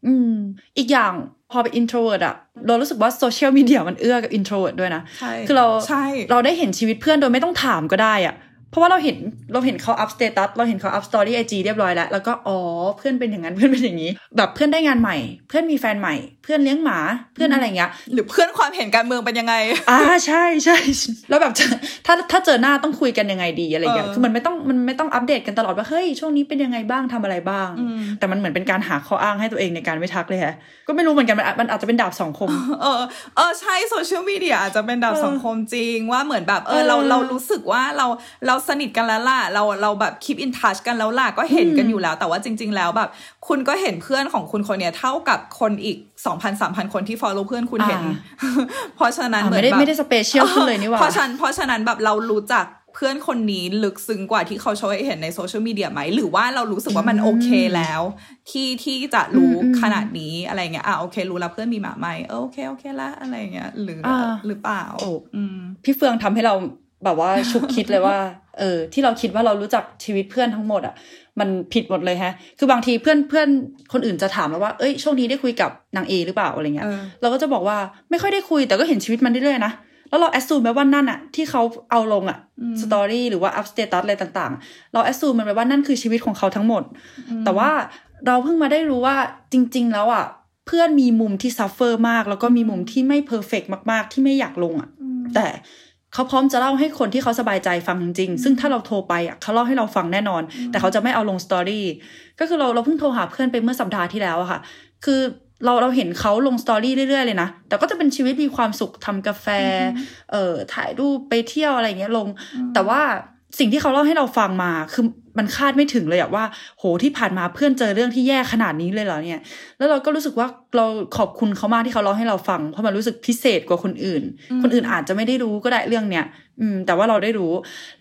อืม อีกอย่าง พอเป็น introvert อะเรารู้สึกว่าโซเชียลมีเดียมันเอื้อกับ introvert ด้วยนะใช่คือเราใช่เราได้เห็นชีวิตเพื่อนโดยไม่ต้องถามก็ได้อะ เพราะว่าเราเห็นเราเห็นเขาอัพ status เราเห็นเขาอัพ story IG เรียบร้อยแล้ว แล้วก็อ๋อเพื่อนเป็นอย่างนั้นเพื่อนเป็นอย่างนี้ แบบเพื่อนได้งานใหม่ เพื่อนมีแฟนใหม่ เพื่อนเลี้ยงหมาเพื่อนอะไรอย่างเงี้ยหรือเพื่อนความเห็นการเมืองเป็นยังไงอ่าใช่ใช่แล้วแบบจะถ้าถ้าเจอหน้าต้องคุยกันยังไงดีอะไรอย่างเงี้ยเออคือมันไม่ต้องมันไม่ต้องอัปเดตกันตลอดว่าเฮ้ยช่วงนี้เป็นยังไงบ้างทำอะไรบ้าง แต่มันเหมือนเป็นการหาข้ออ้างให้ตัวเองในการไม่ทักเลยฮะก็ไม่รู้เหมือนกันมันอาจมันอาจจะเป็นดาบสองคม เออเออใช่โซเชียลมีเดียอาจจะเป็นดาบเออสังคมจริงว่าเหมือนแบบเออเออเราเรารู้สึกว่าเราเราสนิทกันแล้วล่ะเราเราแบบ keep in touch กันแล้วล่ะก็เห็นกันอยู่แล้ว แต่ว่าจริง ๆ แล้วแบบ คุณก็เห็นเพื่อนของคุณคนเนี้ยเท่ากับคนอีก2,000 3,000คนที่ follow เพื่อนคุณเห็น เพราะฉะนั้นอ่าเหมือนไม่ได้แบบไม่ได้ special ขึ้นเลยนี่หว่าเพราะฉะนั้นเพราะฉะนั้นแบบเรารู้จักเพื่อนคนนี้ลึกซึ้งกว่าที่เขาโชว์ให้เห็นในโซเชียลมีเดียไหม หรือว่าเรารู้สึกว่ามันโอเคแล้ว ที่ที่จะรู้อืมขนาดนี้อะไรเงี้ยอะโอเค รู้แล้วเพื่อนมีหมาใหม่เออโอเคโอเคละอะไรเงี้ยหรืออาหรือเปล่าโอ้อืมพี่เฟืองทำให้เราแบบว่าฉุกคิดเลยว่า เออที่เราคิดว่าเรารู้จักชีวิตเพื่อนทั้งหมดอะ มันผิดหมดเลยฮะ คือบางทีเพื่อนเพื่อนคนอื่นจะถามเราว่าเอ้ยช่วงนี้ได้คุยกับนางเอหรือเปล่าอะไรเงี้ยเออเราก็จะบอกว่าไม่ค่อยได้คุยแต่ก็เห็นชีวิตมันเรื่อยๆนะแล้วเรา assume ไปว่านั่นอะที่เขาเอาลงอะ story หรือว่าอัพ status อะไรต่างๆ เรา assume มันไปว่านั่นคือชีวิตของเขาทั้งหมด แต่ว่าเราเพิ่งมาได้รู้ว่าจริง ๆ แล้วอะเพื่อนมีมุมที่ suffer มาก แล้วก็มีมุมที่ไม่ perfect มาก ๆ ที่ไม่อยากลงอะแต่ เขาพร้อมจะเล่าให้คนที่เขาสบายใจฟังจริงๆซึ่งถ้าเราโทรไปอะเขาเล่าให้เราฟังแน่นอน แต่เขาจะไม่เอาลง story ก็คือเราเราเพิ่งโทรหาเพื่อนไปเมื่อสัปดาห์ที่แล้วอะค่ะ คือเราเราเห็นเขาลง story เรื่อยๆเลยนะ แต่ก็จะเป็นชีวิตมีความสุขทำกาแฟ เอ่อถ่ายรูปไปเที่ยวอะไรอย่างเงี้ยลง แต่ว่าสิ่งที่เขาเล่าให้เราฟังมาคือมันคาดไม่ถึงเลยอะว่า โหที่ผ่านมาเพื่อนเจอเรื่องที่แย่ขนาดนี้เลยเหรอเนี่ย แล้วเราก็รู้สึกว่าเราขอบคุณเขามากที่เขาเล่าให้เราฟัง เพราะมันรู้สึกพิเศษกว่าคนอื่น คนอื่นอาจจะไม่ได้รู้ก็ได้เรื่องเนี้ยอืม แต่ว่าเราได้รู้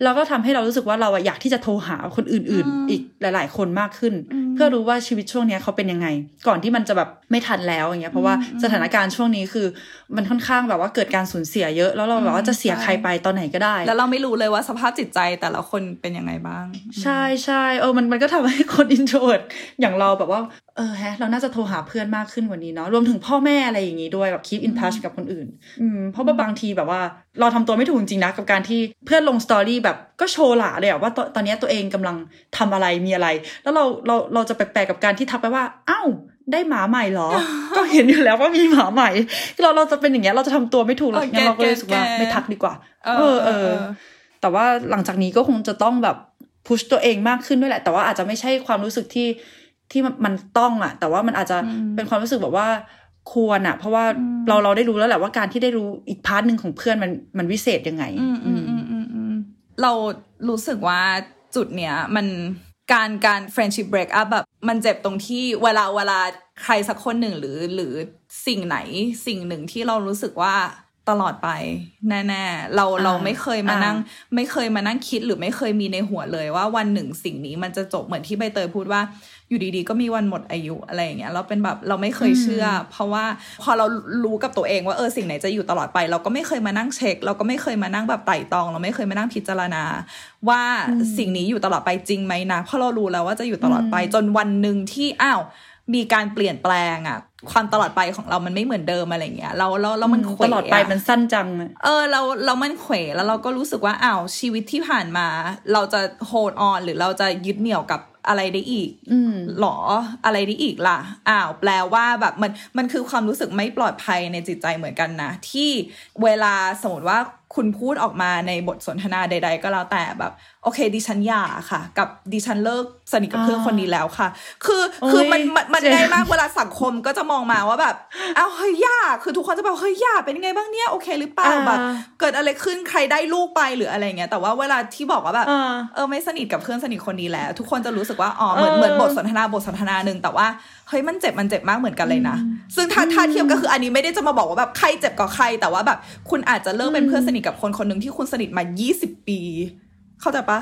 แล้วก็ทำให้เรารู้สึกว่าเราอะอยากที่จะโทรหาคนอื่น ๆ อีกหลาย ๆ คนมากขึ้น เพื่อรู้ว่าชีวิตช่วงเนี้ยเขาเป็นยังไง ก่อนที่มันจะแบบไม่ทันแล้วอย่างเงี้ยเพราะว่าสถานการณ์ช่วงนี้คือ มันค่อนข้างแบบว่าเกิดการสูญเสียเยอะแล้วเราแบบว่าจะเสียใครไปตอนไหนก็ได้ แล้วเราไม่รู้เลยว่าสภาพจิตใจแต่ละคนเป็นยังไงบ้าง ใช่ใช่เออมันมันก็ทำให้คน introvert อย่างเราแบบว่า เออแฮะเราน่าจะโทรหาเพื่อนมากขึ้นกว่านี้เนาะรวมถึงพ่อแม่อะไรอย่างงี้ด้วยแบบ keep in touch กับคนอื่น อืมเพราะว่าบางทีแบบว่า เราทำตัวไม่ถูกจริงๆนะกับการที่เพื่อนลง story แบบก็โชว์หราเลยอะว่าตอนตอนเนี้ยตัวเองกำลังทำอะไรมีอะไร แล้วเราเราเราจะแปลกๆกับการที่ทักไปว่าอ้าวได้หมาใหม่เหรอ ก็เห็นอยู่แล้วว่ามีหมาใหม่คือเราเราจะเป็นอย่างเงี้ยเราจะทำตัวไม่ถูกหรอกเอองั้นเราก็เลยรู้สึกว่าแกแกไม่ทักดีกว่า เอเอออเอเอออแต่ว่าหลังจากนี้ก็คงจะต้องแบบพุชตัวเองมากขึ้นด้วยแหละ แต่ว่าอาจจะไม่ใช่ความรู้สึกที่ ที่มันมันต้องอะแต่ว่ามันอาจจะเป็นความรู้สึกแบบว่าควรอะเพราะว่าเราเราได้รู้แล้วแหละว่าการที่ได้รู้อีกพาร์ทหนึ่งของเพื่อนมันมันวิเศษยังไงอืมอืมอืมอืมอืมเรารู้สึกว่าจุดเนี้ยมันการการ friendship break up แบบมันเจ็บตรงที่เวลาเวลาใครสักคนหนึ่งหรือหรือสิ่งไหนสิ่งหนึ่งที่เรารู้สึกว่าตลอดไปแน่ๆเราอ่าเราไม่เคยมาอ่านั่นั่ง ไม่เคยมานั่งคิดหรือไม่เคยมีในหัวเลยว่าวันหนึ่งสิ่งนี้มันจะจบเหมือนที่ใบเตยพูดว่า อยู่ดีๆ ก็มีวันหมดอายุอะไรอย่างเงี้ยเราเป็นแบบเราไม่เคยเชื่ออเพราะว่าพอเรารู้กับตัวเองว่าเออสิ่งไหนจะอยู่ตลอดไป เราก็ไม่เคยมานั่งเช็ค เราก็ไม่เคยมานั่งแบบไต่ตอง เราไม่เคยมานั่งพิจารณา ว่าสิ่งนี้อยู่ตลอดไปจริงไหมนะเพราะเรารู้แล้วว่าจะอยู่ตลอดไปจนวันหนึ่งที่อ้าวมีการเปลี่ยนแปลงอะความตลอดไปของเรามันไม่เหมือนเดิมอะไรเงี้ยเราเราเรามันเขวตลอดไปะมันสั้นจังอะเออเราเรามันเขวแล้วเราก็รู้สึกว่าอ้าวชีวิตที่ผ่านมา เราจะ hold on หรือเราจะยึดเหนี่ยวกับ อะไรได้อีกอืมหรออะไรได้อีกล่ะอ้าวแปลว่าแบบมันมันคือความรู้สึกไม่ปลอดภัยในจิตใจเหมือนกันนะ ที่เวลาสมมติว่า คุณพูดออกมาในบทสนทนาใด ๆ ก็แล้วแต่แบบ โอเค ดิฉันหย่าค่ะ กับดิฉันเลิกสนิทกับเพื่อนอ่าคนนี้แล้วค่ะ คือโอ้ยคือมันมันมันเจ็บง่ายมากเวลาสังคมก็จะมองมาว่าแบบอ้าวเฮ้ยหย่าคือทุกคนจะแบบเฮ้ยหย่าเป็นยังไงบ้างเนี่ยโอเคหรือเปล่าอ่าแบบเกิดอะไรขึ้นใครได้ลูกไปหรืออะไรเงี้ยแต่ว่าเวลาที่บอกว่าแบบอ่าเออไม่สนิทกับเพื่อนสนิทคนนี้แล้ว ทุกคนจะรู้สึกว่าอ๋อเหมือนเออเหมือนบทสนทนาบทสนทนาหนึ่งแต่ว่า เฮ้ยมันเจ็บมันเจ็บมากเหมือนกันเลยนะ ซึ่งถ้าถ้าเทียบก็คืออันนี้ไม่ได้จะมาบอกว่าแบบใครเจ็บกับใคร แต่ว่าแบบ คุณอาจจะเลิกเป็นเพื่อนสนิทกับคนคนหนึ่งที่คุณสนิทมา 20 ปี เข้าใจปะ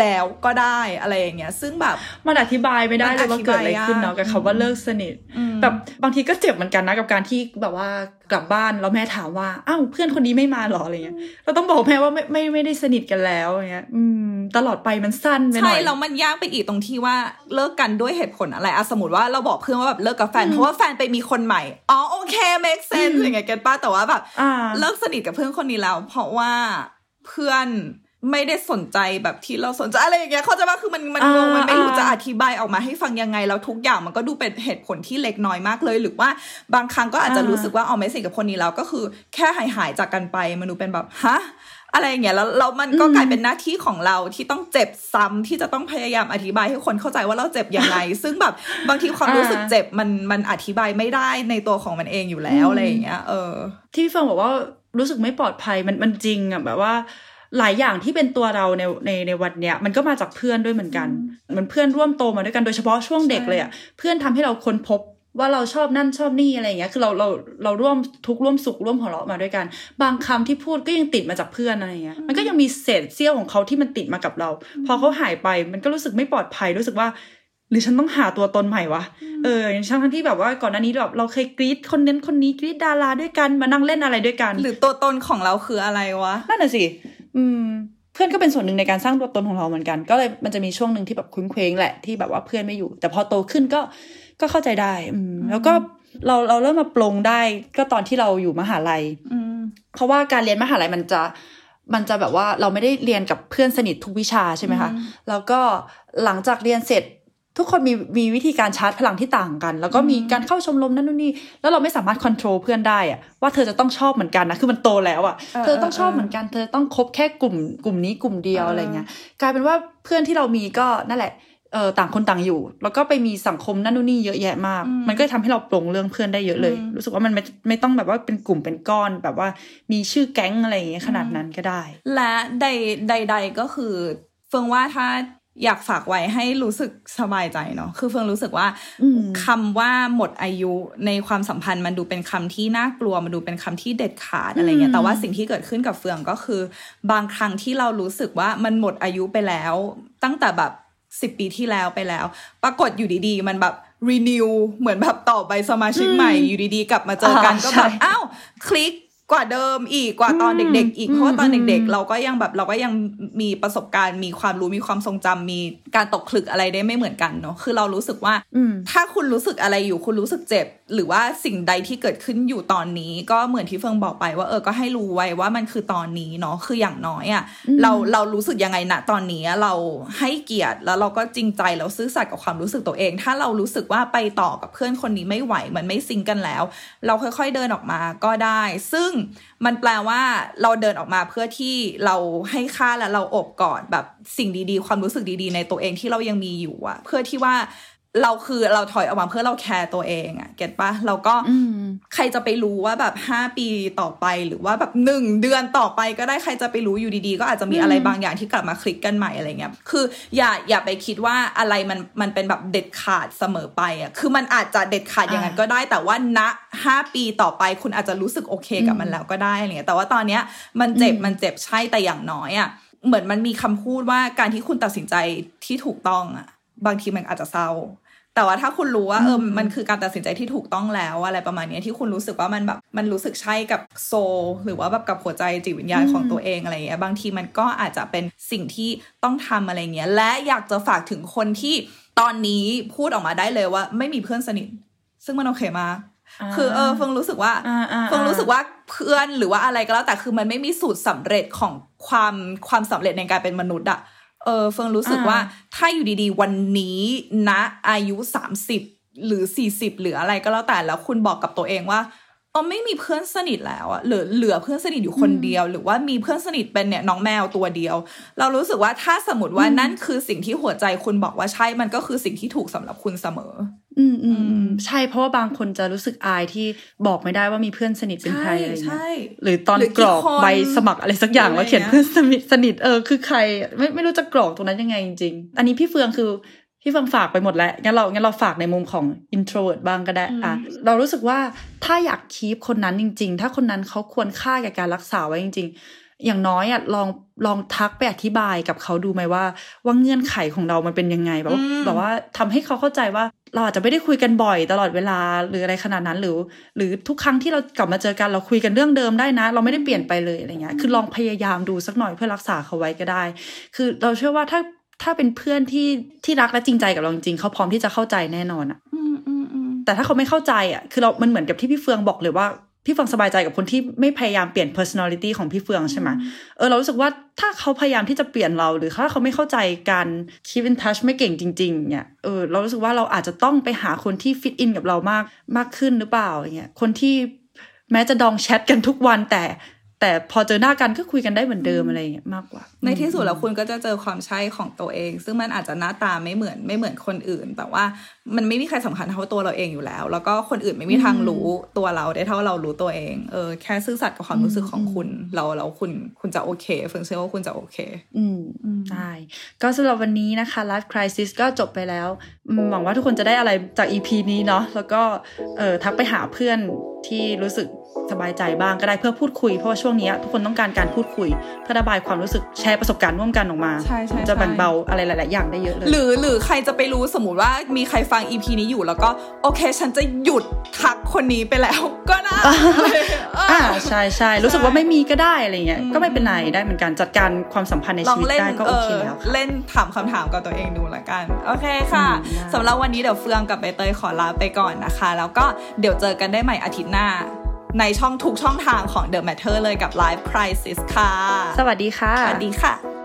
แล้วก็ได้อะไรอย่างเงี้ย ซึ่งแบบมันอธิบายไม่ได้เลยว่าเกิดอะไรขึ้นเนาะกับคำว่าเลิกสนิทแบบบางทีก็เจ็บเหมือนกันนะกับการที่แบบว่ากลับบ้านแล้วแม่ถามว่าอ้าวเพื่อนคนนี้ไม่มาหรออะไรเงี้ยเราต้องบอกแม่ว่าไม่ไม่ไม่ได้สนิทกันแล้วเงี้ยอืมตลอดไปมันสั้นไปหน่อยใช่แล้วมันยากไปอีกตรงที่ว่าเลิกกันด้วยเหตุผลอะไรอะสมมติว่าเราบอกเพื่อนว่าแบบเลิกกับแฟนเพราะว่าแฟนไปมีคนใหม่อ๋อโอเค make sense อย่างเงี้ยเก็ตป้าแต่ว่าแบบอ่าเลิกสนิทกับเพื่อนคนนี้แล้ว เพราะว่าเพื่อน ไม่ได้สนใจแบบที่เราสนใจอะไรอย่างเงี้ย เขาใจะว่าคือมันมันงงอ่ามัมันไม่รู้อ่าจะอธิบายออกมาให้ฟังยังไงแล้วทุกอย่างมันก็ดูเป็นเหตุผลที่เล็กน้อยมากเลย หรือว่าบางครั้งก็อาจจะรู้สึกว่าเอาไม่สนิทกับคนนี้แล้วก็คือแค่หายหายๆจากกันไปมันดูเป็นแบบฮะอะไรอย่างเงี้ยแล้วแล้วมันก็กลายเป็นหน้าที่ของเราที่ต้องเจ็บซ้ำที่จะต้องพยายามอธิบายให้คนเข้าใจว่าเราเจ็บยังไง ซึ่งแบบบางทีความรู้สึกเจ็บมันมันอธิบายไม่ได้ในตัวของมันเองอยู่แล้วอะไรอย่างเงี้ย เออ ที่พี่เฟิร์นบอกว่ารู้สึกไม่ปลอดภัยมันมันจริงอะแบบว่า หลายอย่างที่เป็นตัวเราในในในวันเนี้ยมันก็มาจากเพื่อนด้วยเหมือนกันเหมือนเพื่อนร่วมโตมาด้วยกันโดยเฉพาะช่วงเด็กเลยอะเพื่อนทำให้เราค้นพบว่าเราชอบนั่นชอบนี่อะไรอย่างเงี้ย คือเราเราเราร่วมทุกข์ร่วมสุขร่วมหัวเราะมาด้วยกัน บางคำที่พูดก็ยังติดมาจากเพื่อนอะไรอย่างเงี้ย มันก็ยังมีเศษเสี้ยวของเขาที่มันติดมากับเรา พอเขาหายไปมันก็รู้สึกไม่ปลอดภัยรู้สึกว่า หรือฉันต้องหาตัวตนใหม่วะ เอออย่างทั้งที่แบบว่าก่อนหน้านี้แบบเราเคยกรี๊ดคนนั้นคนนี้กรี๊ดดาราด้วยกันมานั่งเล่นอะไรด้วยกัน หรือตัวตนของเราคืออะไรวะ นั่นน่ะสิ อืม เพื่อนก็เป็นส่วนหนึ่งในการสร้างตัวตนของเราเหมือนกัน ก็เลยมันจะมีช่วงหนึ่งที่แบบคุ้นเคว้งแหละที่แบบว่าเพื่อนไม่อยู่ แต่พอโตขึ้นก็ก็เข้าใจได้ อืม แล้วก็เราเราเริ่มมาปลงได้ก็ตอนที่เราอยู่มหาลัยอืมเพราะว่าการเรียนมหาลัยมันจะมันจะแบบว่าเราไม่ได้เรียนกับเพื่อนสนิททุกวิชาใช่ไหมคะ แล้วก็หลังจากเรียนเสร็จ ทุกคนมีมีวิธีการชาร์จพลังที่ต่างกัน แล้วก็มีการเข้าชมรมนั่นนู่นนี่แล้วเราไม่สามารถควบคุมเพื่อนได้อะว่าเธอจะต้องชอบเหมือนกันนะคือมันโตแล้วอะเออเธอต้องชอบเหมือนกัน เธอต้องคบแค่กลุ่มกลุ่มนี้กลุ่มเดียวเออออะไรเงี้ยกลายเป็นว่าเพื่อนที่เรามีก็นั่นแหละเออต่างคนต่างอยู่ แล้วก็ไปมีสังคมนั่นนู่นนี่เยอะแยะมาก มันก็ทำให้เราปลงเรื่องเพื่อนได้เยอะเลย รู้สึกว่ามันไม่ไม่ต้องแบบว่าเป็นกลุ่มเป็นก้อนแบบว่ามีชื่อแก๊งอะไรอย่างเงี้ยขนาดนั้นก็ได้ และใดใด ๆก็คือเฟิงว่าถ้า อยากฝากไว้ให้รู้สึกสบายใจเนาะ คือเฟิงรู้สึกว่าอืมคำว่าหมดอายุในความสัมพันธ์มันดูเป็นคำที่น่ากลัว มันดูเป็นคำที่เด็ดขาดอะไรเงี้ย แต่ว่าสิ่งที่เกิดขึ้นกับเฟืองก็คือ บางครั้งที่เรารู้สึกว่ามันหมดอายุไปแล้ว ตั้งแต่แบบสิบปีที่แล้วไปแล้ว ปรากฏอยู่ดีๆ มันแบบ renew เหมือนแบบต่อไปสมาชิกใหม่อยู่ดีๆ กลับมาเจอกันอ่าก็แบบใช่อ้าวคลิก กว่าเดิมอีกกว่าตอนเด็ก ๆ อีกเพราะว่าตอนเด็ก ๆ เราก็ยังแบบเราก็ยังมีประสบการณ์ มีความรู้มีความทรงจำมีการตกผลึกอะไรได้ไม่เหมือนกันเนาะคือเรารู้สึกว่าอืมถ้าคุณรู้สึกอะไรอยู่คุณรู้สึกเจ็บ หรือว่าสิ่งใดที่เกิดขึ้นอยู่ตอนนี้ ก็เหมือนที่เฟิงบอกไปว่าเออก็ให้รู้ไว้ว่ามันคือตอนนี้เนาะคืออย่างน้อยอะ่ะเราเรารู้สึกยังไงณตอนนี้เราให้เกียรติแล้วเราก็จริงใจแล้วซื่อสัตย์กับความรู้สึกตัวเอง ถ้าเรารู้สึกว่าไปต่อกับเพื่อนคนนี้ไม่ไหวมันไม่ซิงค์กันแล้ว เราค่อย ๆเดินออกมาก็ได้ ซึ่งมันแปลว่าเราเดินออกมาเพื่อที่เราให้ค่าและเราอบกอดแบบสิ่งดีๆ ความรู้สึกดีๆ ในตัวเองที่เรายังมีอยู่อะเพื่อที่ว่า เราคือเราถอยออกมาเพื่อเราแคร์ตัวเองอะเก็ตปะเราก็อืมใครจะไปรู้ว่าแบบห้าปีต่อไปหรือว่าแบบหนึ่งเดือนต่อไปก็ได้ใครจะไปรู้อยู่ดีๆ ก็อาจจะมีอะไรบางอย่างที่กลับมาคลิกกันใหม่อะไรเงี้ยคืออย่าอย่าไปคิดว่าอะไรมันมันเป็นแบบเด็ดขาดเสมอไปอะคือมันอาจจะเด็ดขาดอย่างนั้นก็ได้ แต่ว่าณห้าปีต่อไปคุณอาจจะรู้สึกโอเคกับมันแล้วก็ได้อะไรเงี้ยแต่ว่าตอนเนี้ยมันเจ็บมันเจ็บใช่แต่อย่างน้อยอะเหมือนมันมีคำพูดว่าการที่คุณตัดสินใจที่ถูกต้องอะบางทีมันอาจจะเศร้า แต่ว่าถ้าคุณรู้ว่าเออมันคือการตัดสินใจที่ถูกต้องแล้วอะไรประมาณเนี้ยที่คุณรู้สึกว่ามันแบบมันรู้สึกใช่กับโซลหรือว่าแบบกับหัวใจจิตวิญญาณของตัวเองอะไรเงี้ยบางทีมันก็อาจจะเป็นสิ่งที่ต้องทำอะไรเงี้ยและอยากจะฝากถึงคนที่ตอนนี้พูดออกมาได้เลยว่า ไม่มีเพื่อนสนิท ซึ่งมันโอเคมากอ่าคือเออเฟิงรู้สึกว่าอ่าอ่าเฟิงรู้สึกว่าเพื่อนหรือว่าอะไรก็แล้วแต่คือมันไม่มีสูตรสำเร็จของความความสำเร็จในการเป็นมนุษย์อะ เออเฟิงรู้สึกว่าถ้าอยู่ดีๆ วันนี้นะอายุสามสิบหรือสี่สิบหรืออะไรก็แล้วแต่แล้วคุณบอกกับตัวเองว่า ออไม่มีเพื่อนสนิทแล้วอะเหลือเหลือเพื่อนสนิทอยู่คนเดียว หรือว่ามีเพื่อนสนิทเป็นเนี่ยน้องแมวตัวเดียว เรารู้สึกว่าถ้าสมมติว่านั่นคือสิ่งที่หัวใจคุณบอกว่าใช่มันก็คือสิ่งที่ถูกสำหรับคุณเสมออืมอืมอืมใช่เพราะว่าบางคนจะรู้สึกอายที่บอกไม่ได้ว่ามีเพื่อนสนิทเป็นใครอะไรใช่เงี้ยใช่หรือตอนหรือกกี่รอกคนใบสมัครอะไรสักอย่างอะไรแล้วเขียนเงี้ยเพื่อนสนิทสนิทเออคือใคร ไม่ไม่รู้จะกรอกตรงนั้นยังไงจริงๆอันนี้พี่เฟืองคือ พี่ฟังฝากไปหมดแล้วงั้นเรางั้นเราฝากในมุมของ introvert บ้างก็ได้อะเรารู้สึกว่าถ้าอยากคีปคนนั้นจริง ๆ ถ้าคนนั้นเขาควรค่าแก่การรักษาไว้จริง ๆ อย่างน้อยอะลองลองทักไปอธิบายกับเขาดูไหมว่า ว่าเงื่อนไขของเรามันเป็นยังไงแบบว่าแบบว่าทำให้เขาเข้าใจว่า เราอาจจะไม่ได้คุยกันบ่อยตลอดเวลาหรืออะไรขนาดนั้นหรือ หรือทุกครั้งที่เรากลับมาเจอกันเราคุยกันเรื่องเดิมได้นะ เราไม่ได้เปลี่ยนไปเลยอะไรเงี้ยคือลองพยายามดูสักหน่อยเพื่อรักษาเขาไว้ก็ได้ คือเราเชื่อว่าถ้า ถ้าเป็นเพื่อนที่ที่รักและจริงใจกับเราจริงๆเขาพร้อมที่จะเข้าใจแน่นอนอะแต่ถ้าเขาไม่เข้าใจอะคือเรา มันเหมือนกับที่พี่เฟืองบอกเลยว่าพี่เฟืองสบายใจกับคนที่ไม่พยายามเปลี่ยน personality ของพี่เฟืองใช่ไหมเออเรารู้สึกว่าถ้าเขาพยายามที่จะเปลี่ยนเราหรือถ้าเขาไม่เข้าใจการ keep in touch ไม่เก่งจริง ๆ เนี่ย เออเรารู้สึกว่าเราอาจจะต้องไปหาคนที่ fit in กับเรามากมากขึ้นหรือเปล่าอย่างเงี้ย คนที่แม้จะดองแชทกันทุกวันแต่ แต่พอเจอหน้ากันก็คุยกันได้เหมือนเดิมอะไรอย่างเงี้ยมากกว่า ในที่สุดแล้วคุณก็จะเจอความใช่ของตัวเอง ซึ่งมันอาจจะหน้าตาไม่เหมือนไม่เหมือนคนอื่น แต่ว่ามันไม่มีใครสำคัญเท่าตัวเราเองอยู่แล้ว แล้วก็คนอื่นไม่มีทางรู้ตัวเราได้เท่าเรารู้ตัวเองเออแค่ซื่อสัตย์กับความรู้สึกของคุณ เราแล้วคุณคุณจะโอเคเฟิงเชื่อว่าคุณจะโอเค อืมใช่ก็สำหรับวันนี้นะคะ Life Crisis ก็จบไปแล้ว หวังว่าทุกคนจะได้อะไรจาก EP นี้เนาะแล้วก็เออทักไปหาเพื่อนที่รู้สึกสบายใจบ้างก็ได้เพื่อพูดคุย เพราะว่าช่วงนี้ทุกคนต้องการการพูดคุย เพื่อระบายความรู้สึกแชร์ประสบการณ์ร่วมกันออกมาใช่ใช่จะแบ่งเบาอะไรหลาย ๆ อย่างได้เยอะเลย หรือหรือใครจะไปรู้สมมติว่ามีใครฟังอีพีนี้อยู่แล้วก็ โอเค ฉันจะหยุดทักคนนี้ไปแล้วก็ได้อ่าใช่ใช่รู้สึกว่าไม่มีก็ได้อะไรเงี้ยก็ไม่เป็นไรได้เหมือนกันจัดการความสัมพันธ์ในลอชีงวิตเล่นได้ก็เอโอเคอแล้วค่ะเล่นถามคำถามกับตัวเองดูละกัน โอเคค่ะอืมได้สำหรับวันนี้เดี๋ยวเฟืองกับใบเตยขอลาไปก่อนนะคะ แล้วก็เดี๋ยวเจอกันได้ใหม่อาทิตย์หน้าในช่องทุกช่องทางของ The Matter เลยกับ Live Crisis ค่ะ สวัสดีค่ะ สวัสดีค่ะ